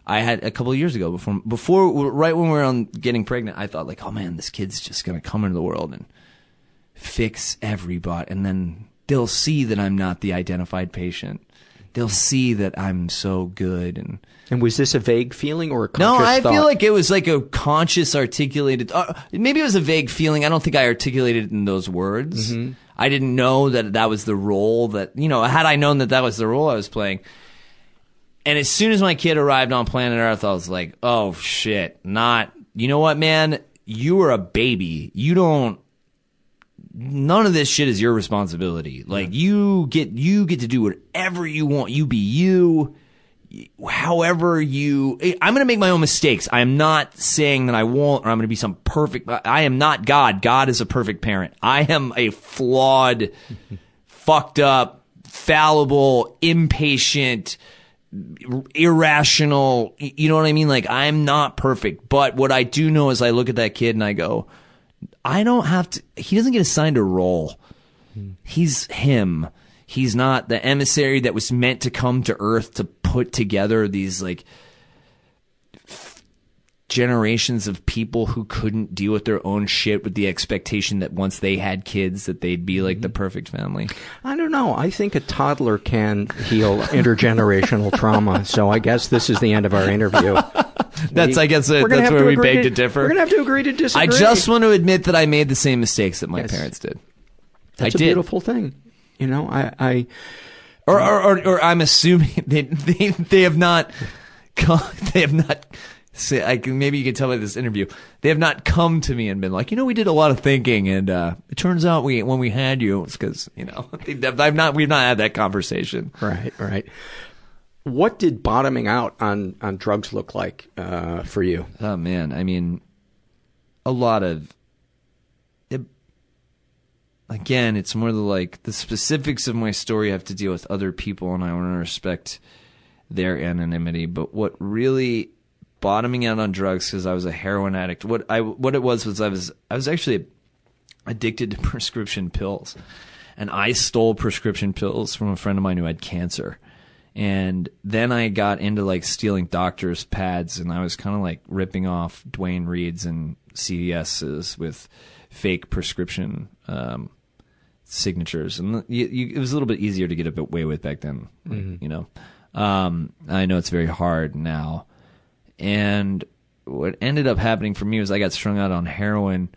i had a couple of years ago before before right when we were on getting pregnant i thought like oh man this kid's just gonna come into the world and fix everybody and then they'll see that i'm not the identified patient they'll see that i'm so good and and was this a vague feeling or a no? I thought? feel like it was like a conscious, articulated. Uh, maybe it was a vague feeling. I don't think I articulated it in those words. Mm-hmm. I didn't know that that was the role that you know. Had I known that that was the role I was playing, and as soon as my kid arrived on planet Earth, I was like, "Oh shit!" Not you know what, man? You are a baby. You don't. None of this shit is your responsibility. Like you get you get to do whatever you want. You be you. However you i'm going to make my own mistakes. I am not saying that i won't or i'm going to be some perfect i am not god. God is a perfect parent. I am a flawed fucked up fallible impatient irrational you know what i mean? Like i'm not perfect. But what i do know is i look at that kid and i go i don't have to he doesn't get assigned a role he's him he's not the emissary that was meant to come to earth to put together these like generations of people who couldn't deal with their own shit with the expectation that once they had kids that they'd be like the mm-hmm. perfect family. I don't know. I think a toddler can heal intergenerational trauma. So I guess this is the end of our interview. that's I guess uh, that's where we beg to, to, differ. We're gonna have to agree to disagree. I just want to admit that I made the same mistakes that my yes. parents did. That's I a did. beautiful thing. You know, I, I or, or, or, or I'm assuming they, they, they have not, come, they have not, say, I can, maybe you can tell by this interview, they have not come to me and been like, you know, we did a lot of thinking and, uh, it turns out we, when we had you, it's cause, you know, I've not, we've not had that conversation. Right, right. What did bottoming out on, on drugs look like, uh, for you? Oh man. I mean, a lot of It, again, it's more the like the specifics of my story have to deal with other people, and I want to respect their anonymity. But what really bottoming out on drugs because I was a heroin addict. What I what it was was I was I was actually addicted to prescription pills, and I stole prescription pills from a friend of mine who had cancer. And then I got into like stealing doctors' pads, and I was kind of like ripping off Duane Reade's and CVS's with fake prescription um, signatures, and you, you, it was a little bit easier to get away with back then. Mhm. You know, um, I know it's very hard now. And what ended up happening for me was I got strung out on heroin,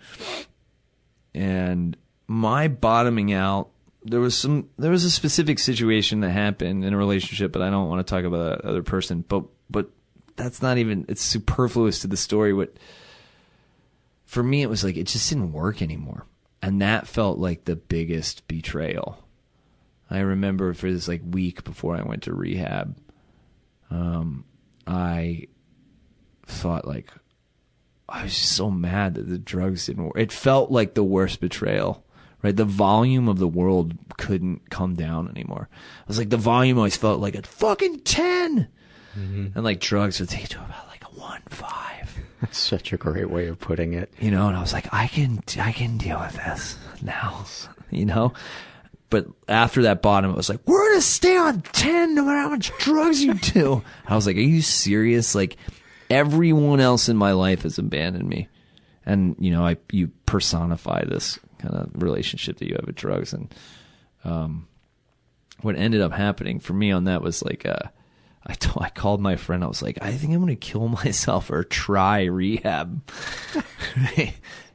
and my bottoming out. There was some. There was a specific situation that happened in a relationship, but I don't want to talk about that other person. But but that's not even. It's superfluous to the story. What for me, it was like it just didn't work anymore, and that felt like the biggest betrayal. I remember for this like week before I went to rehab, um, I thought like I was just so mad that the drugs didn't work. It felt like the worst betrayal, right? The volume of the world couldn't come down anymore. I was like, the volume always felt like a fucking 10. Mm-hmm. And like drugs would take it to about like a one five. That's such a great way of putting it. You know, and I was like, I can, I can deal with this now, you know? But after that bottom, it was like, we're going to stay on 10 no matter how much drugs you do. I was like, are you serious? Like, everyone else in my life has abandoned me. And, you know, I, you personify this kind of relationship that you have with drugs. And, um, what ended up happening for me on that was like, uh, I I called my friend. I was like, I think I'm going to kill myself or try rehab.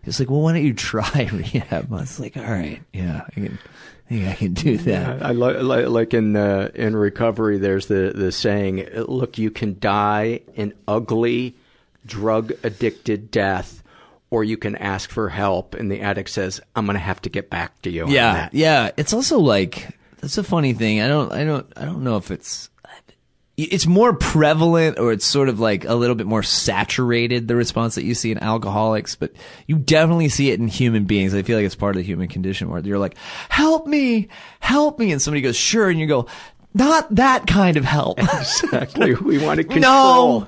He's like, well, why don't you try rehab? I was like, all right, yeah, I can, I think I can do that. Yeah, I li- li- like in uh, in recovery. There's the the saying, "Look, you can die an ugly, drug addicted death." Or you can ask for help, and the addict says, "I'm going to have to get back to you." on Yeah, that." yeah. It's also like that's a funny thing. I don't, I don't, I don't know if it's it's more prevalent or it's sort of like a little bit more saturated the response that you see in alcoholics but you definitely see it in human beings i feel like it's part of the human condition where you're like help me help me and somebody goes sure and you go not that kind of help exactly we want to no control.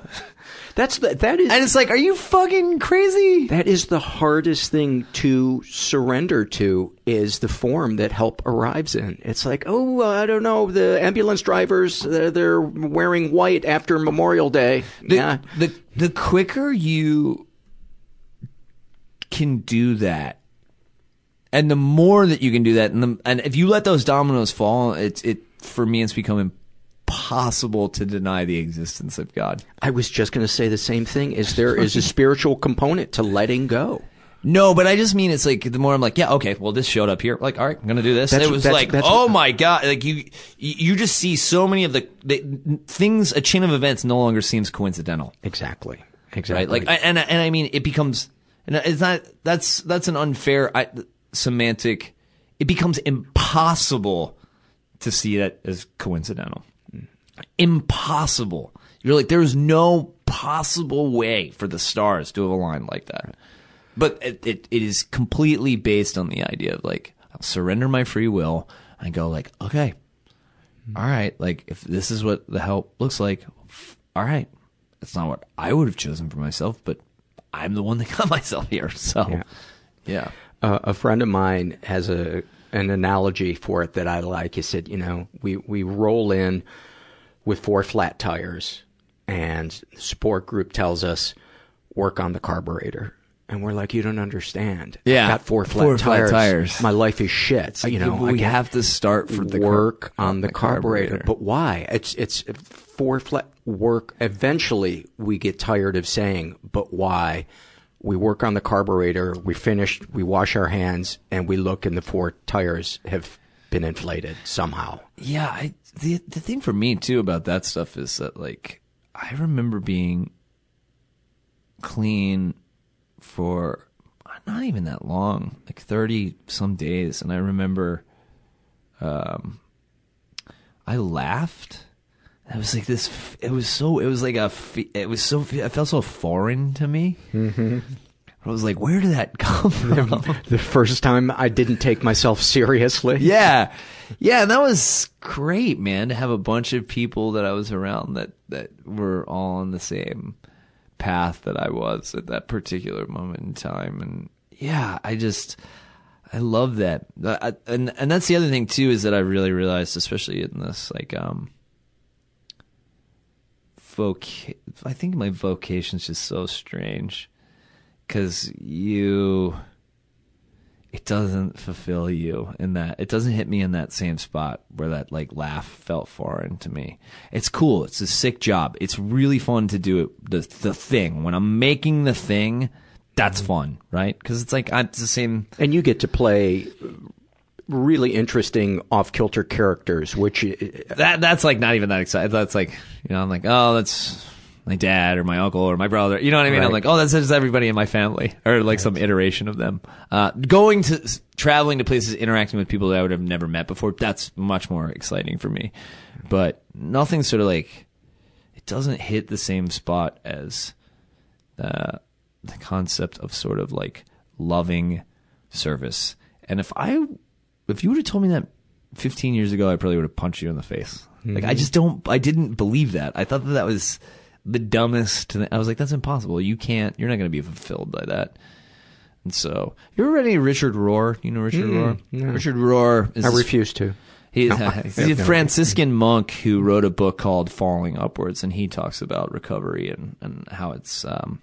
That's the, that is, and it's like, are you fucking crazy? That is the hardest thing to surrender to is the form that help arrives in. It's like, oh, I don't know, the ambulance drivers they're, they're wearing white after Memorial Day. The, yeah, the the quicker you can do that, and the more that you can do that, and the, and if you let those dominoes fall, it's it for me, it's becoming impossible to deny the existence of God. I was just going to say the same thing. Is there is a spiritual component to letting go? No, but I just mean it's like the more I'm like, yeah, okay, well, this showed up here. Like, all right, I'm gonna do this. And it was that's- like, that's- oh my god, like you, you just see so many of the, the things. A chain of events no longer seems coincidental. Exactly. Exactly. Right. Like, and and I mean, it becomes, and it's not. That's that's an unfair I, semantic. It becomes impossible to see that as coincidental. Impossible. You're like, there's no possible way for the stars to have aligned like that. But it, it, it is completely based on the idea of like, I'll surrender my free will and go like, okay, all right, like if this is what the help looks like, all right, it's not what I would have chosen for myself, but I'm the one that got myself here. So, Yeah. yeah. Uh, a friend of mine has a an analogy for it that I like. He said, you know, we we roll in with four flat tires, and the support group tells us work on the carburetor. And we're like, you don't understand. Yeah. I got four flat, Four flat tires. tires. My life is shit. You know, we I have to start for the car- work on the, the carburetor. carburetor. But why? It's it's four flat work. Eventually, we get tired of saying, "But why?" We work on the carburetor. We finish. We wash our hands, and we look, and the four tires have been inflated somehow. Yeah, I the the thing for me too about that stuff is that like I remember being clean for not even that long, like 30 some days and I remember um I laughed. It was like this it was so it was like a. it was so it felt so foreign to me. Mm-hmm. I was like, where did that come from? the first time I didn't take myself seriously. yeah yeah that was great man to have a bunch of people that i was around that that were all on the same path that i was at that particular moment in time and yeah i just I love that. I, and and that's the other thing too is that I really realized, especially in this like um voc. I think my vocation's just so strange because you doesn't fulfill you in that it doesn't hit me in that same spot where that like laugh felt foreign to me. It's cool. It's a sick job. It's really fun to do it the the thing. When i'm making the thing that's mm-hmm. fun right? Because it's like it's the same. And you get to play really interesting off kilter characters which that that's like not even that exciting that's like you know i'm like oh that's my dad or my uncle or my brother. You know what I mean? Right. I'm like, oh, that's just everybody in my family or like right. some iteration of them. Uh, going to traveling to places, interacting with people that I would have never met before. That's much more exciting for me. But nothing sort of like it doesn't hit the same spot as the the concept of sort of like loving service. And if I if you would have told me that 15 years ago, I probably would have punched you in the face. Mm-hmm. Like I just don't I didn't believe that. I thought that that was the dumbest. Thing. I was like, that's impossible. You can't. You're not going to be fulfilled by that. And so, you ever read any Richard Rohr? You know Richard mm, Rohr? No. Richard Rohr. Is I refuse to. He no. he's a Franciscan monk who wrote a book called Falling Upwards, and he talks about recovery and, and how it's. Um,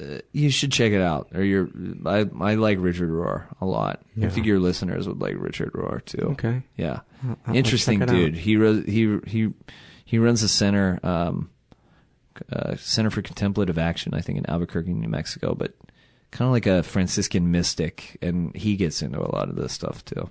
uh, you should check it out. Or you're, I I like Richard Rohr a lot. Yeah. I think your listeners would like Richard Rohr too. Okay. Yeah. I'll, Interesting I'll dude. Out. He he he he runs a center, um, uh, Center for Contemplative Action, I think, in Albuquerque, New Mexico, but kind of like a Franciscan mystic, and he gets into a lot of this stuff too.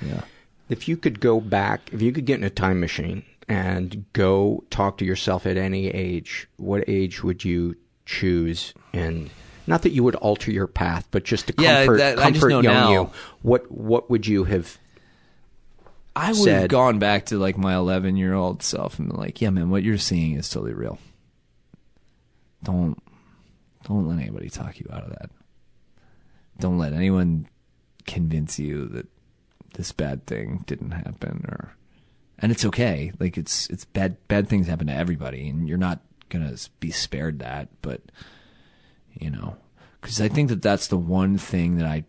Yeah. If you could go back, if you could get in a time machine and go talk to yourself at any age, what age would you choose? And not that you would alter your path, but just to comfort, yeah, that, comfort young now. you. What what would you have I would have gone back to like my 11 year old self and been like, yeah, man, what you're seeing is totally real. Don't, don't let anybody talk you out of that. Don't let anyone convince you that this bad thing didn't happen or, and it's okay. Like it's, it's bad, bad things happen to everybody and you're not going to be spared that, but you know, cause I think that that's the one thing that I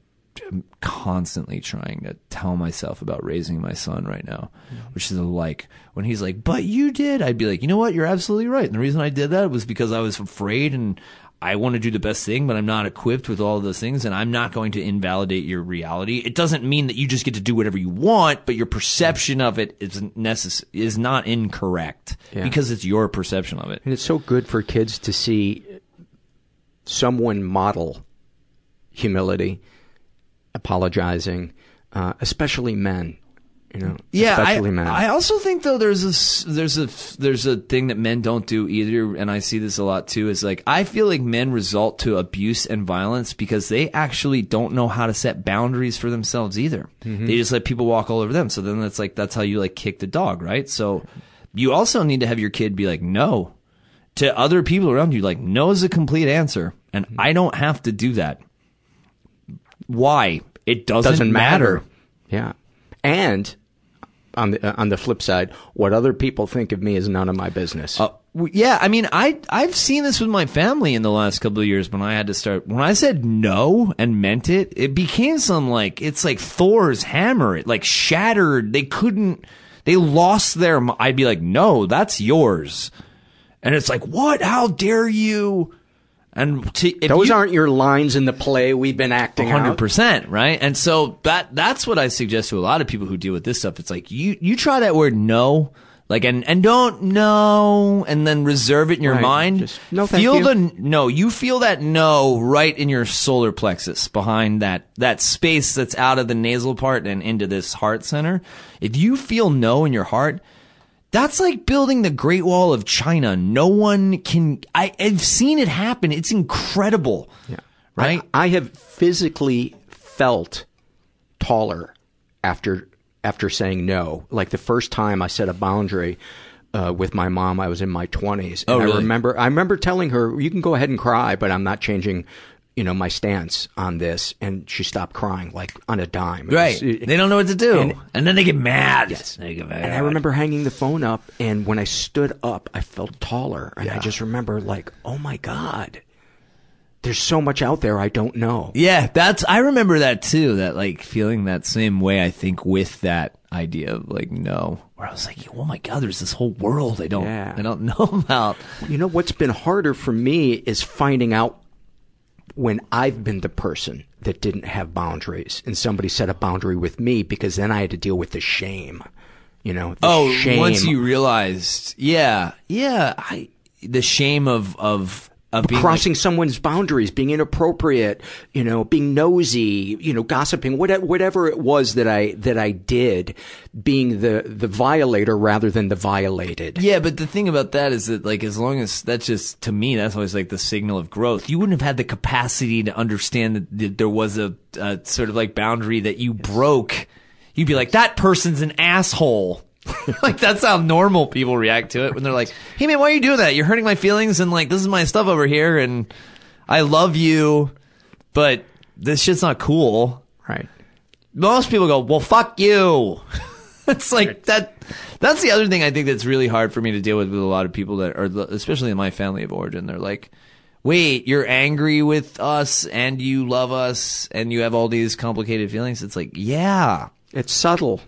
I'm constantly trying to tell myself about raising my son right now, mm-hmm. which is like when he's like, "But you did," I'd be like, "You know what? You're absolutely right." And the reason I did that was because I was afraid and I want to do the best thing, but I'm not equipped with all of those things, and I'm not going to invalidate your reality. It doesn't mean that you just get to do whatever you want, but your perception of it is necess- is not incorrect yeah. because it's your perception of it. And it's so good for kids to see someone model humility apologizing, uh, especially men. You know, yeah, especially I, men. I also think though there's a there's a there's a thing that men don't do either, and I see this a lot too. Is like I feel like men result to abuse and violence because they actually don't know how to set boundaries for themselves either. Mm-hmm. They just let people walk all over them. So then that's like that's how you like kick the dog, right? So you also need to have your kid be like no to other people around you. Like no is a complete answer, and mm-hmm. I don't have to do that. Why? It doesn't, doesn't matter. matter. Yeah. And on the uh, on the flip side, what other people think of me is none of my business. Uh, yeah, I mean, I I've seen this with my family in the last couple of years when I had to start when I said no and meant it, it became some like it's like Thor's hammer. It like shattered. They couldn't. They lost their. I'd be like, no, that's yours, and it's like, what? How dare you? And to, those you, aren't your lines in the play we've been acting 100%, right? And so that that's what I suggest to a lot of people who deal with this stuff. It's like you you try that word no, like and and don't know and then reserve it in your right. mind. Just, no, feel you. the no, you feel that no right in your solar plexus behind that that space that's out of the nasal part and into this heart center. If you feel no in your heart, that's like building the Great Wall of China. No one can. I, have seen it happen. It's incredible. Yeah. Right. I, I have physically felt taller after after saying no. Like the first time I set a boundary. Uh, with my mom, I was in my twenties. Oh, really? I remember, I remember telling her, "You can go ahead and cry, but I'm not changing you know, my stance on this, and she stopped crying like on a dime. right. Was, uh, they don't know what to do. And, and then they get mad. Yes. Get mad. And I remember hanging the phone up, and when I stood up, I felt taller. And yeah. I just remember, like, oh my God. there's so much out there I don't know. Yeah, that's I remember that too. That like feeling that same way. I think with that idea of like no, where I was like, oh my god, there's this whole world I don't Yeah. I don't know about. You know what's been harder for me is finding out when I've been the person that didn't have boundaries and somebody set a boundary with me because then I had to deal with the shame. You know, the oh, shame. once you realized, yeah, yeah, I the shame of of of crossing like, someone's boundaries, being inappropriate, you know, being nosy, you know, gossiping, whatever, whatever it was that I that I did, being the the violator rather than the violated. Yeah, but the thing about that is that like as long as that's just to me that's always like the signal of growth. You wouldn't have had the capacity to understand that th- there was a, a sort of like boundary that you broke. You'd be like that person's an asshole. like that's how normal people react to it when they're like, "Hey man, why are you doing that? You're hurting my feelings and like this is my stuff over here and I love you, but this shit's not cool." Right. Most people go, "Well, fuck you." it's like that that's the other thing I think that's really hard for me to deal with with a lot of people that are especially in my family of origin. They're like, "Wait, you're angry with us and you love us and you have all these complicated feelings." It's like, "Yeah, it's subtle."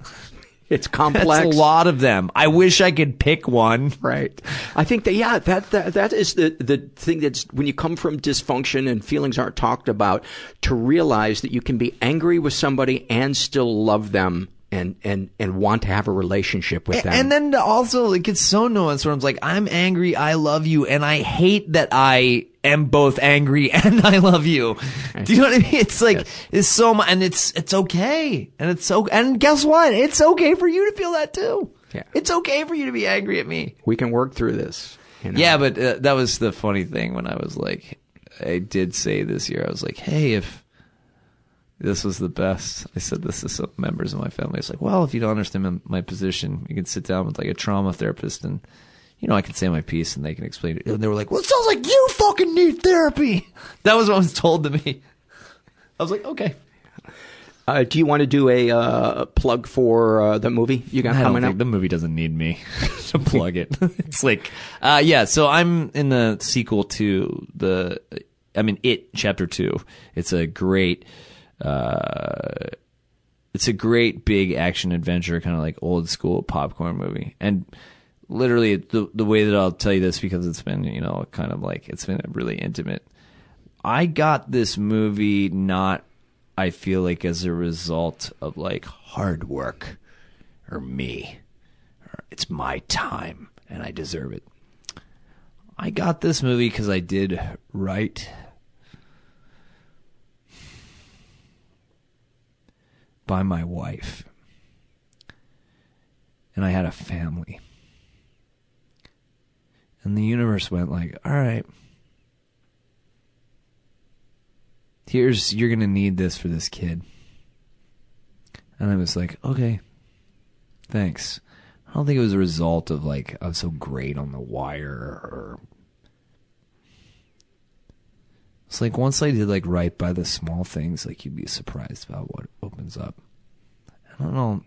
It's complex. That's a lot of them. I wish I could pick one. Right. I think that yeah, that that that is the the thing that's when you come from dysfunction and feelings aren't talked about to realize that you can be angry with somebody and still love them and and and want to have a relationship with them. And then also it gets so nuanced where I'm like, I'm angry, I love you, and I hate that I am both angry and I love you. Do you know what I mean? It's like Yes. it's so much, and it's it's okay, and it's so, and guess what? It's okay for you to feel that too. Yeah. It's okay for you to be angry at me. we can work through this. You know? Yeah, but uh, that was the funny thing when I was like, I did say this year, I was like, hey, if this was the best, I said this to some members of my family. It's like, well, if you don't understand my, my position, you can sit down with like a trauma therapist and, you know, I can say my piece and they can explain it. And they were like, well, it sounds like you fucking need therapy. That was what was told to me. I was like, okay. Uh, do you want to do a uh, plug for uh, the movie you got I coming up? the movie doesn't need me to plug it. it's like, uh, yeah. So I'm in the sequel to the, I mean, it chapter two. It's a great, uh, it's a great big action adventure, kind of like old school popcorn movie. And literally, the the way that I'll tell you this because it's been, you know, kind of like it's been really intimate. I got this movie not, I feel like, as a result of like hard work or me. It's my time and I deserve it. I got this movie because I did right by my wife. And I had a family. And the universe went like, all right. Here's you're gonna need this for this kid. And I was like, okay, thanks. I don't think it was a result of like I was so great on the wire or it's like once I did like right by the small things, like you'd be surprised about what opens up. I don't know.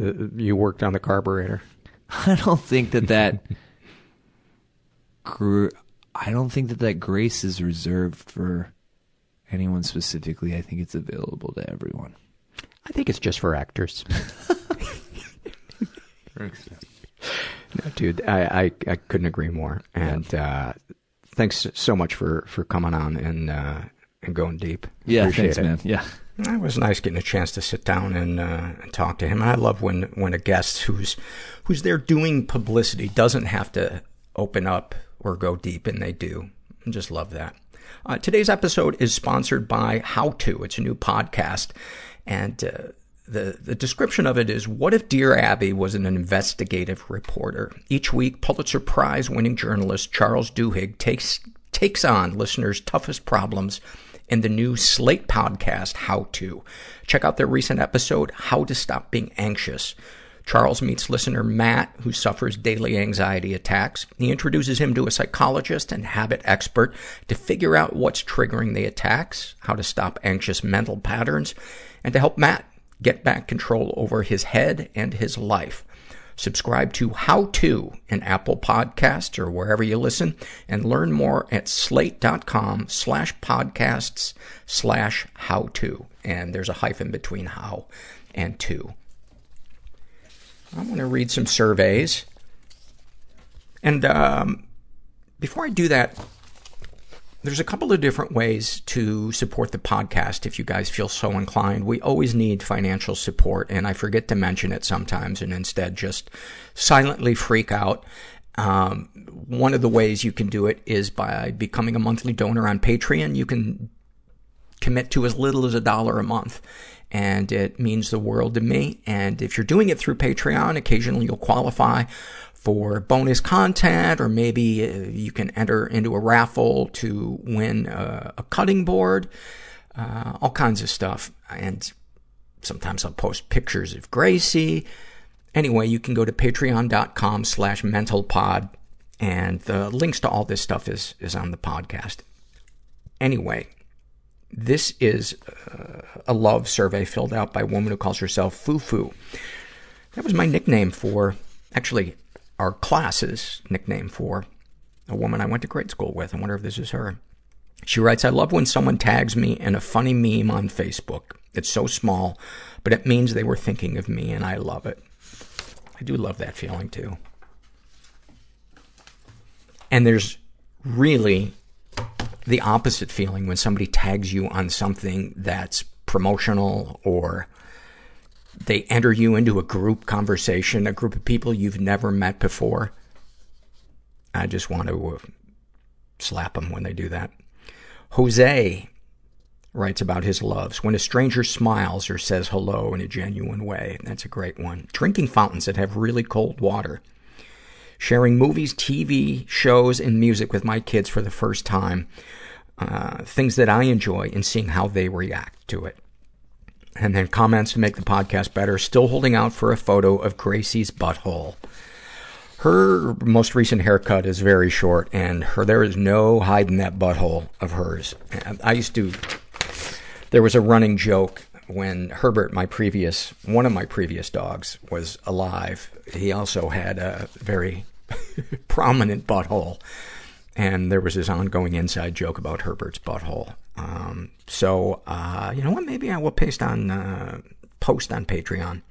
Uh, you worked on the carburetor. I don't think that that. gr- I don't think that that grace is reserved for anyone specifically. I think it's available to everyone. I think it's just for actors. No, dude, I, I, I couldn't agree more. And uh, thanks so much for, for coming on and uh, and going deep. Yeah, Appreciate thanks, it. man. Yeah. It was nice getting a chance to sit down and, uh, and talk to him. And I love when, when a guest who's who's there doing publicity doesn't have to open up or go deep, and they do. I just love that. Uh, today's episode is sponsored by How To. It's a new podcast, and uh, the the description of it is: What if Dear Abby was an investigative reporter? Each week, Pulitzer Prize winning journalist Charles Duhigg takes takes on listeners' toughest problems in the new Slate podcast, How To. Check out their recent episode, How to Stop Being Anxious. Charles meets listener Matt, who suffers daily anxiety attacks. He introduces him to a psychologist and habit expert to figure out what's triggering the attacks, how to stop anxious mental patterns, and to help Matt get back control over his head and his life. Subscribe to How To in Apple Podcasts or wherever you listen and learn more at slate.com slash podcasts slash how to. And there's a hyphen between how and to. I'm going to read some surveys. And um, before I do that, there's a couple of different ways to support the podcast if you guys feel so inclined. We always need financial support, and I forget to mention it sometimes and instead just silently freak out. Um, one of the ways you can do it is by becoming a monthly donor on Patreon. You can commit to as little as a dollar a month and it means the world to me. And if you're doing it through Patreon, occasionally you'll qualify for bonus content, or maybe uh, you can enter into a raffle to win a, a cutting board, uh, all kinds of stuff. And sometimes I'll post pictures of Gracie. Anyway, you can go to patreon.com slash mentalpod, and the links to all this stuff is, is on the podcast. Anyway, this is uh, a love survey filled out by a woman who calls herself Fufu. That was my nickname for, actually, our classes nickname for a woman I went to grade school with. I wonder if this is her. She writes, I love when someone tags me in a funny meme on Facebook. It's so small, but it means they were thinking of me and I love it. I do love that feeling too. And there's really the opposite feeling when somebody tags you on something that's promotional or they enter you into a group conversation, a group of people you've never met before. I just want to uh, slap them when they do that. Jose writes about his loves. When a stranger smiles or says hello in a genuine way. That's a great one. Drinking fountains that have really cold water. Sharing movies, TV shows, and music with my kids for the first time. Uh, things that I enjoy and seeing how they react to it. And then comments to make the podcast better. Still holding out for a photo of Gracie's butthole. Her most recent haircut is very short, and her there is no hiding that butthole of hers. I used to. There was a running joke when Herbert, my previous one of my previous dogs, was alive. He also had a very prominent butthole, and there was this ongoing inside joke about Herbert's butthole. Um, so, uh, you know what? Maybe I will paste on, uh, post on Patreon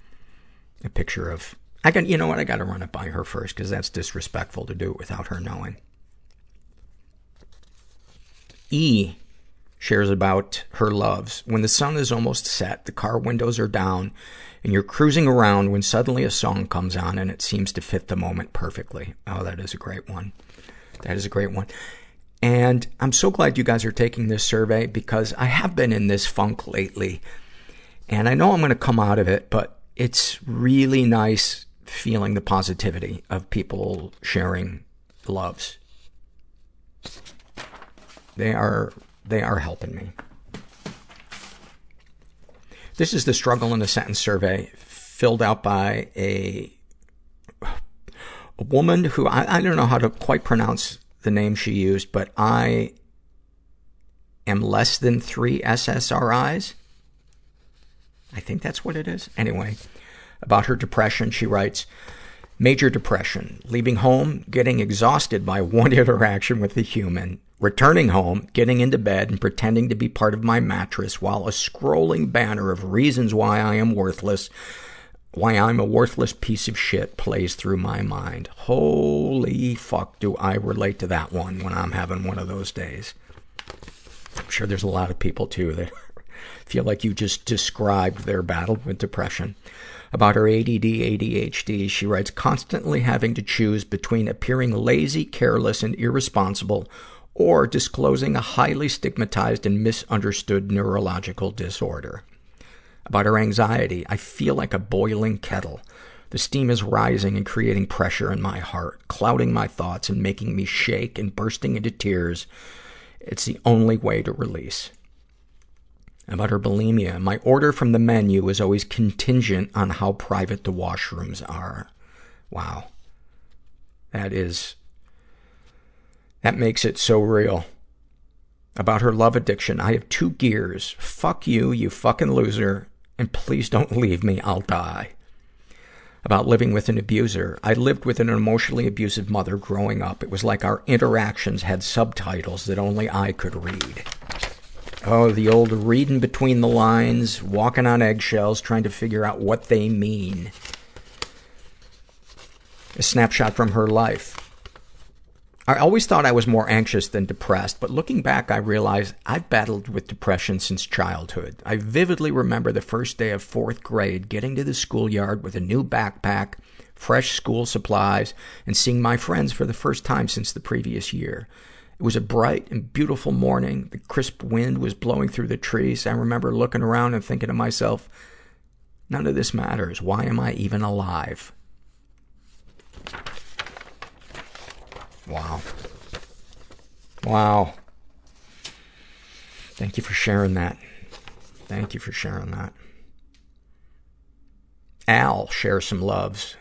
a picture of, I can, you know what? I gotta run it by her first, cause that's disrespectful to do it without her knowing. E shares about her loves. When the sun is almost set, the car windows are down, and you're cruising around when suddenly a song comes on and it seems to fit the moment perfectly. Oh, that is a great one. That is a great one. And I'm so glad you guys are taking this survey because I have been in this funk lately. And I know I'm going to come out of it, but it's really nice feeling the positivity of people sharing loves. They are, they are helping me. This is the struggle in a sentence survey filled out by a, a woman who I, I don't know how to quite pronounce the name she used, but I am less than three SSRIs. I think that's what it is. Anyway, about her depression, she writes, Major depression, leaving home, getting exhausted by one interaction with a human, returning home, getting into bed, and pretending to be part of my mattress while a scrolling banner of reasons why I am worthless why I'm a worthless piece of shit plays through my mind. Holy fuck, do I relate to that one when I'm having one of those days. I'm sure there's a lot of people too that feel like you just described their battle with depression. About her ADD, ADHD, she writes, constantly having to choose between appearing lazy, careless, and irresponsible or disclosing a highly stigmatized and misunderstood neurological disorder about her anxiety. I feel like a boiling kettle. The steam is rising and creating pressure in my heart, clouding my thoughts and making me shake and bursting into tears. It's the only way to release. About her bulimia, my order from the menu is always contingent on how private the washrooms are. Wow. That is, that makes it so real about her love addiction. I have two gears. Fuck you, you fucking loser, and please don't leave me, I'll die. about living with an abuser. I lived with an emotionally abusive mother growing up. It was like our interactions had subtitles that only I could read. Oh, the old reading between the lines, walking on eggshells, trying to figure out what they mean. A snapshot from her life. I always thought I was more anxious than depressed, but looking back, I realize I've battled with depression since childhood. I vividly remember the first day of fourth grade, getting to the schoolyard with a new backpack, fresh school supplies, and seeing my friends for the first time since the previous year. It was a bright and beautiful morning. The crisp wind was blowing through the trees. I remember looking around and thinking to myself, none of this matters. Why am I even alive? Wow. Wow. Thank you for sharing that. Thank you for sharing that. Al shares some loves.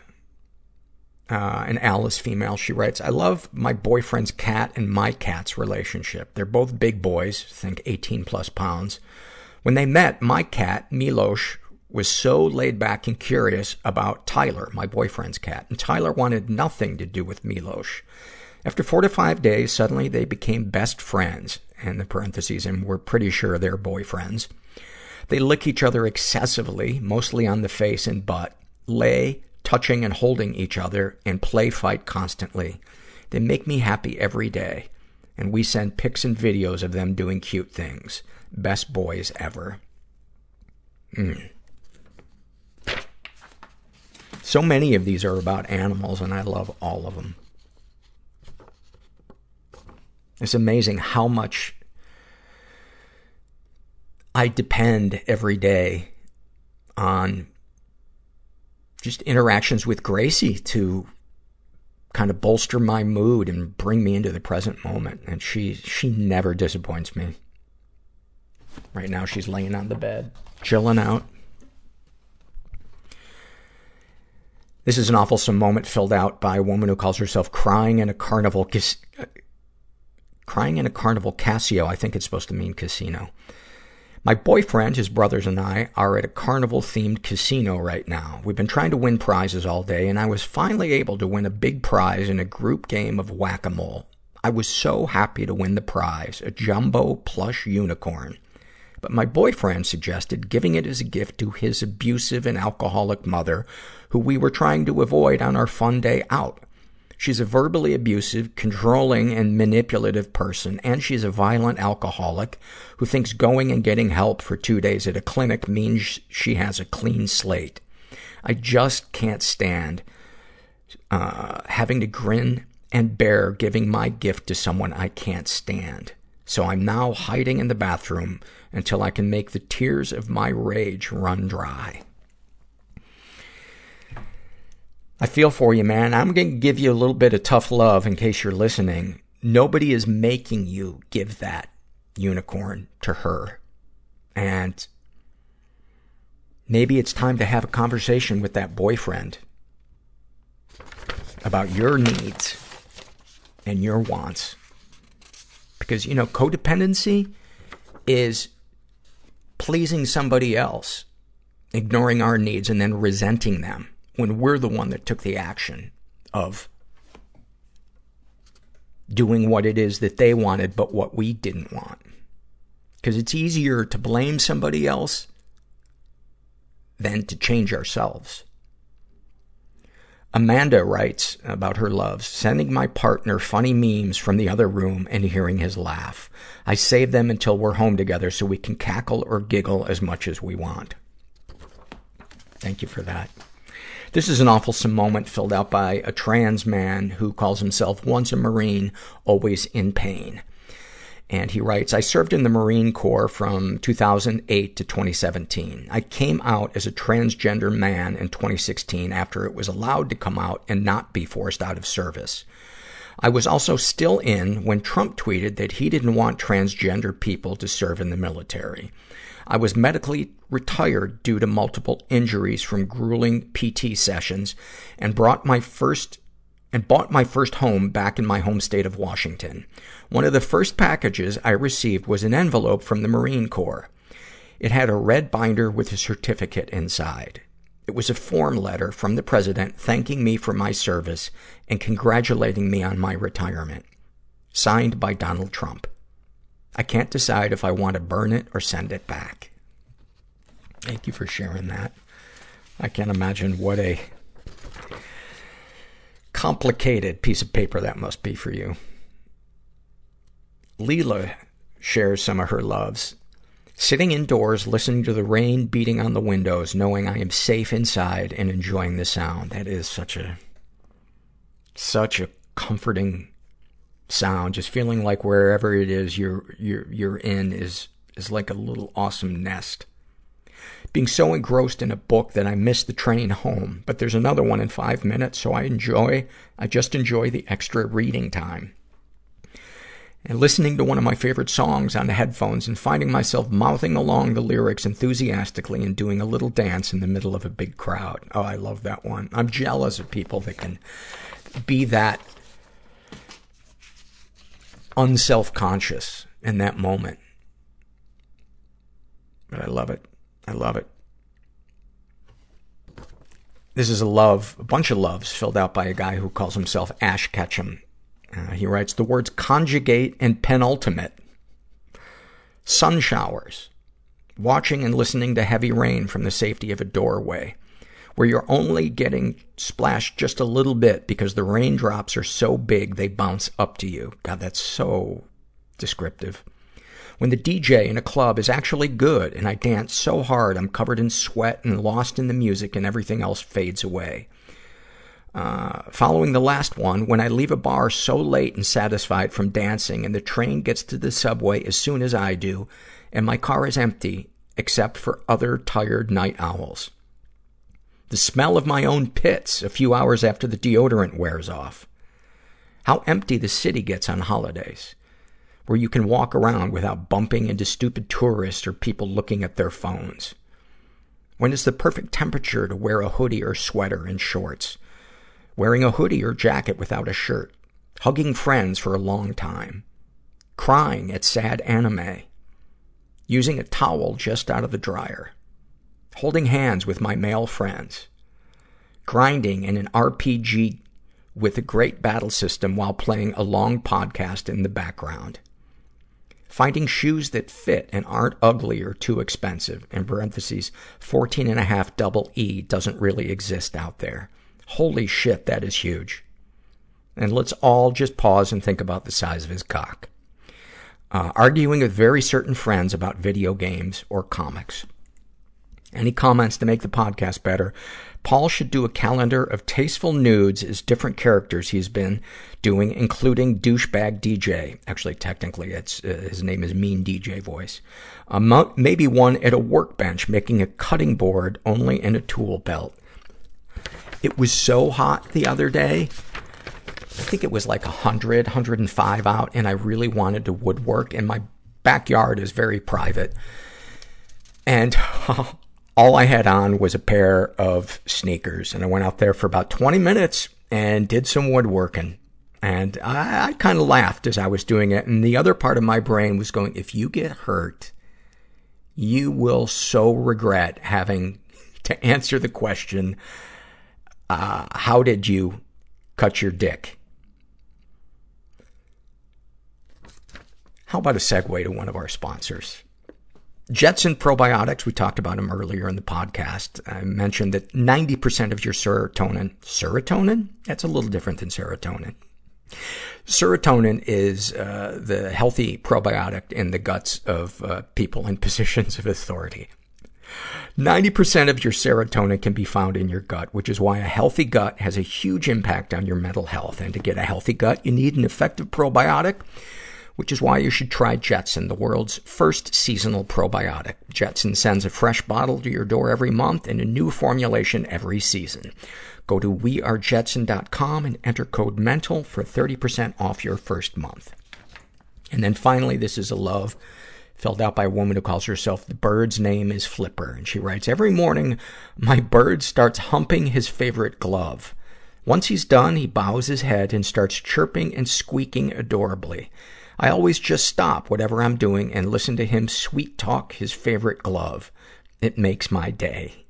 Uh, and Al is female. She writes, I love my boyfriend's cat and my cat's relationship. They're both big boys, think 18 plus pounds. When they met, my cat, Milosh, was so laid back and curious about Tyler, my boyfriend's cat. And Tyler wanted nothing to do with Milosh. After four to five days, suddenly they became best friends, and the parentheses, and we're pretty sure they're boyfriends. They lick each other excessively, mostly on the face and butt, lay, touching and holding each other, and play fight constantly. They make me happy every day, and we send pics and videos of them doing cute things. Best boys ever. Mm. So many of these are about animals, and I love all of them. It's amazing how much I depend every day on just interactions with Gracie to kind of bolster my mood and bring me into the present moment. And she, she never disappoints me. Right now she's laying on the bed, chilling out. This is an awful moment filled out by a woman who calls herself crying in a carnival crying in a carnival Casio. I think it's supposed to mean casino. My boyfriend, his brothers, and I are at a carnival themed casino right now. We've been trying to win prizes all day, and I was finally able to win a big prize in a group game of whack a mole. I was so happy to win the prize, a jumbo plush unicorn. But my boyfriend suggested giving it as a gift to his abusive and alcoholic mother, who we were trying to avoid on our fun day out. She's a verbally abusive, controlling, and manipulative person, and she's a violent alcoholic who thinks going and getting help for two days at a clinic means she has a clean slate. I just can't stand uh, having to grin and bear giving my gift to someone I can't stand. So I'm now hiding in the bathroom until I can make the tears of my rage run dry. I feel for you, man. I'm going to give you a little bit of tough love in case you're listening. Nobody is making you give that unicorn to her. And maybe it's time to have a conversation with that boyfriend about your needs and your wants. Because, you know, codependency is pleasing somebody else, ignoring our needs, and then resenting them when we're the one that took the action of doing what it is that they wanted, but what we didn't want. Because it's easier to blame somebody else than to change ourselves. Amanda writes about her loves, sending my partner funny memes from the other room and hearing his laugh. I save them until we're home together so we can cackle or giggle as much as we want. Thank you for that. This is an awful moment filled out by a trans man who calls himself once a Marine, always in pain. And he writes, I served in the Marine Corps from 2008 to 2017. I came out as a transgender man in 2016 after it was allowed to come out and not be forced out of service. I was also still in when Trump tweeted that he didn't want transgender people to serve in the military. I was medically retired due to multiple injuries from grueling PT sessions and brought my first and bought my first home back in my home state of Washington. One of the first packages I received was an envelope from the Marine Corps. It had a red binder with a certificate inside. It was a form letter from the president thanking me for my service and congratulating me on my retirement. Signed by Donald Trump. I can't decide if I want to burn it or send it back. Thank you for sharing that. I can't imagine what a complicated piece of paper that must be for you. Leela shares some of her loves. Sitting indoors, listening to the rain beating on the windows, knowing I am safe inside and enjoying the sound. That is such a, such a comforting sound. Just feeling like wherever it is you're, you're, you're in is, is like a little awesome nest. Being so engrossed in a book that I miss the train home, but there's another one in five minutes, so I enjoy, I just enjoy the extra reading time and listening to one of my favorite songs on the headphones and finding myself mouthing along the lyrics enthusiastically and doing a little dance in the middle of a big crowd. Oh, I love that one. I'm jealous of people that can be that unself-conscious in that moment. But I love it. I love it. This is a love, a bunch of loves filled out by a guy who calls himself Ash Ketchum. Uh, he writes the words conjugate and penultimate. Sun showers. Watching and listening to heavy rain from the safety of a doorway. Where you're only getting splashed just a little bit because the raindrops are so big they bounce up to you. God, that's so descriptive. When the DJ in a club is actually good and I dance so hard I'm covered in sweat and lost in the music and everything else fades away. Uh, following the last one, when I leave a bar so late and satisfied from dancing and the train gets to the subway as soon as I do and my car is empty except for other tired night owls. The smell of my own pits a few hours after the deodorant wears off. How empty the city gets on holidays, where you can walk around without bumping into stupid tourists or people looking at their phones. When is the perfect temperature to wear a hoodie or sweater and shorts? Wearing a hoodie or jacket without a shirt. Hugging friends for a long time. Crying at sad anime. Using a towel just out of the dryer holding hands with my male friends, grinding in an RPG with a great battle system while playing a long podcast in the background, finding shoes that fit and aren't ugly or too expensive, in parentheses, 14 and a half double E doesn't really exist out there. Holy shit, that is huge. And let's all just pause and think about the size of his cock. Uh, arguing with very certain friends about video games or comics. Any comments to make the podcast better? Paul should do a calendar of tasteful nudes as different characters he's been doing, including douchebag DJ. Actually, technically, it's, uh, his name is Mean DJ Voice. Uh, maybe one at a workbench making a cutting board only in a tool belt. It was so hot the other day. I think it was like 100, 105 out, and I really wanted to woodwork, and my backyard is very private. And all I had on was a pair of sneakers. And I went out there for about 20 minutes and did some woodworking. And I, I kind of laughed as I was doing it. And the other part of my brain was going, if you get hurt, you will so regret having to answer the question, uh, how did you cut your dick? How about a segue to one of our sponsors? Jetson probiotics, we talked about them earlier in the podcast. I mentioned that 90% of your serotonin, serotonin? That's a little different than serotonin. Serotonin is uh, the healthy probiotic in the guts of uh, people in positions of authority. 90% of your serotonin can be found in your gut, which is why a healthy gut has a huge impact on your mental health. And to get a healthy gut, you need an effective probiotic which is why you should try Jetson, the world's first seasonal probiotic. Jetson sends a fresh bottle to your door every month and a new formulation every season. Go to wearejetson.com and enter code MENTAL for 30% off your first month. And then finally, this is a love filled out by a woman who calls herself the bird's name is Flipper. And she writes, every morning, my bird starts humping his favorite glove. Once he's done, he bows his head and starts chirping and squeaking adorably. I always just stop whatever i'm doing and listen to him sweet-talk his favorite glove. It makes my day.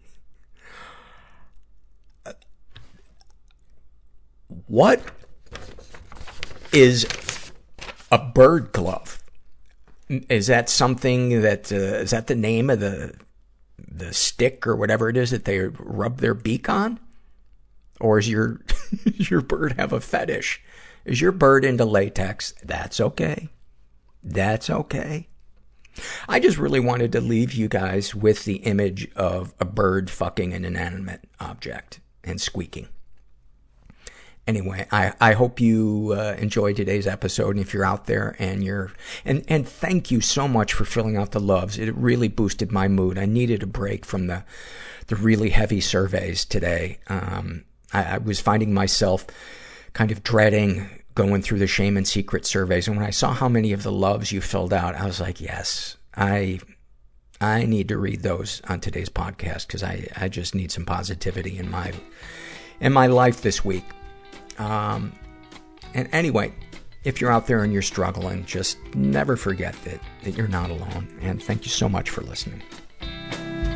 What is a bird glove? Is that something that uh, is that the name of the the stick or whatever it is that they rub their beak on? Or is your your bird have a fetish? Is your bird into latex? That's okay. That's okay. I just really wanted to leave you guys with the image of a bird fucking an inanimate object and squeaking. Anyway, I, I hope you uh, enjoyed today's episode. And if you're out there and you're, and, and thank you so much for filling out the loves. It really boosted my mood. I needed a break from the, the really heavy surveys today. Um, I, I was finding myself kind of dreading going through the shame and secret surveys. And when I saw how many of the loves you filled out, I was like, yes, I, I need to read those on today's podcast because I, I just need some positivity in my, in my life this week. Um, and anyway, if you're out there and you're struggling, just never forget that, that you're not alone. And thank you so much for listening.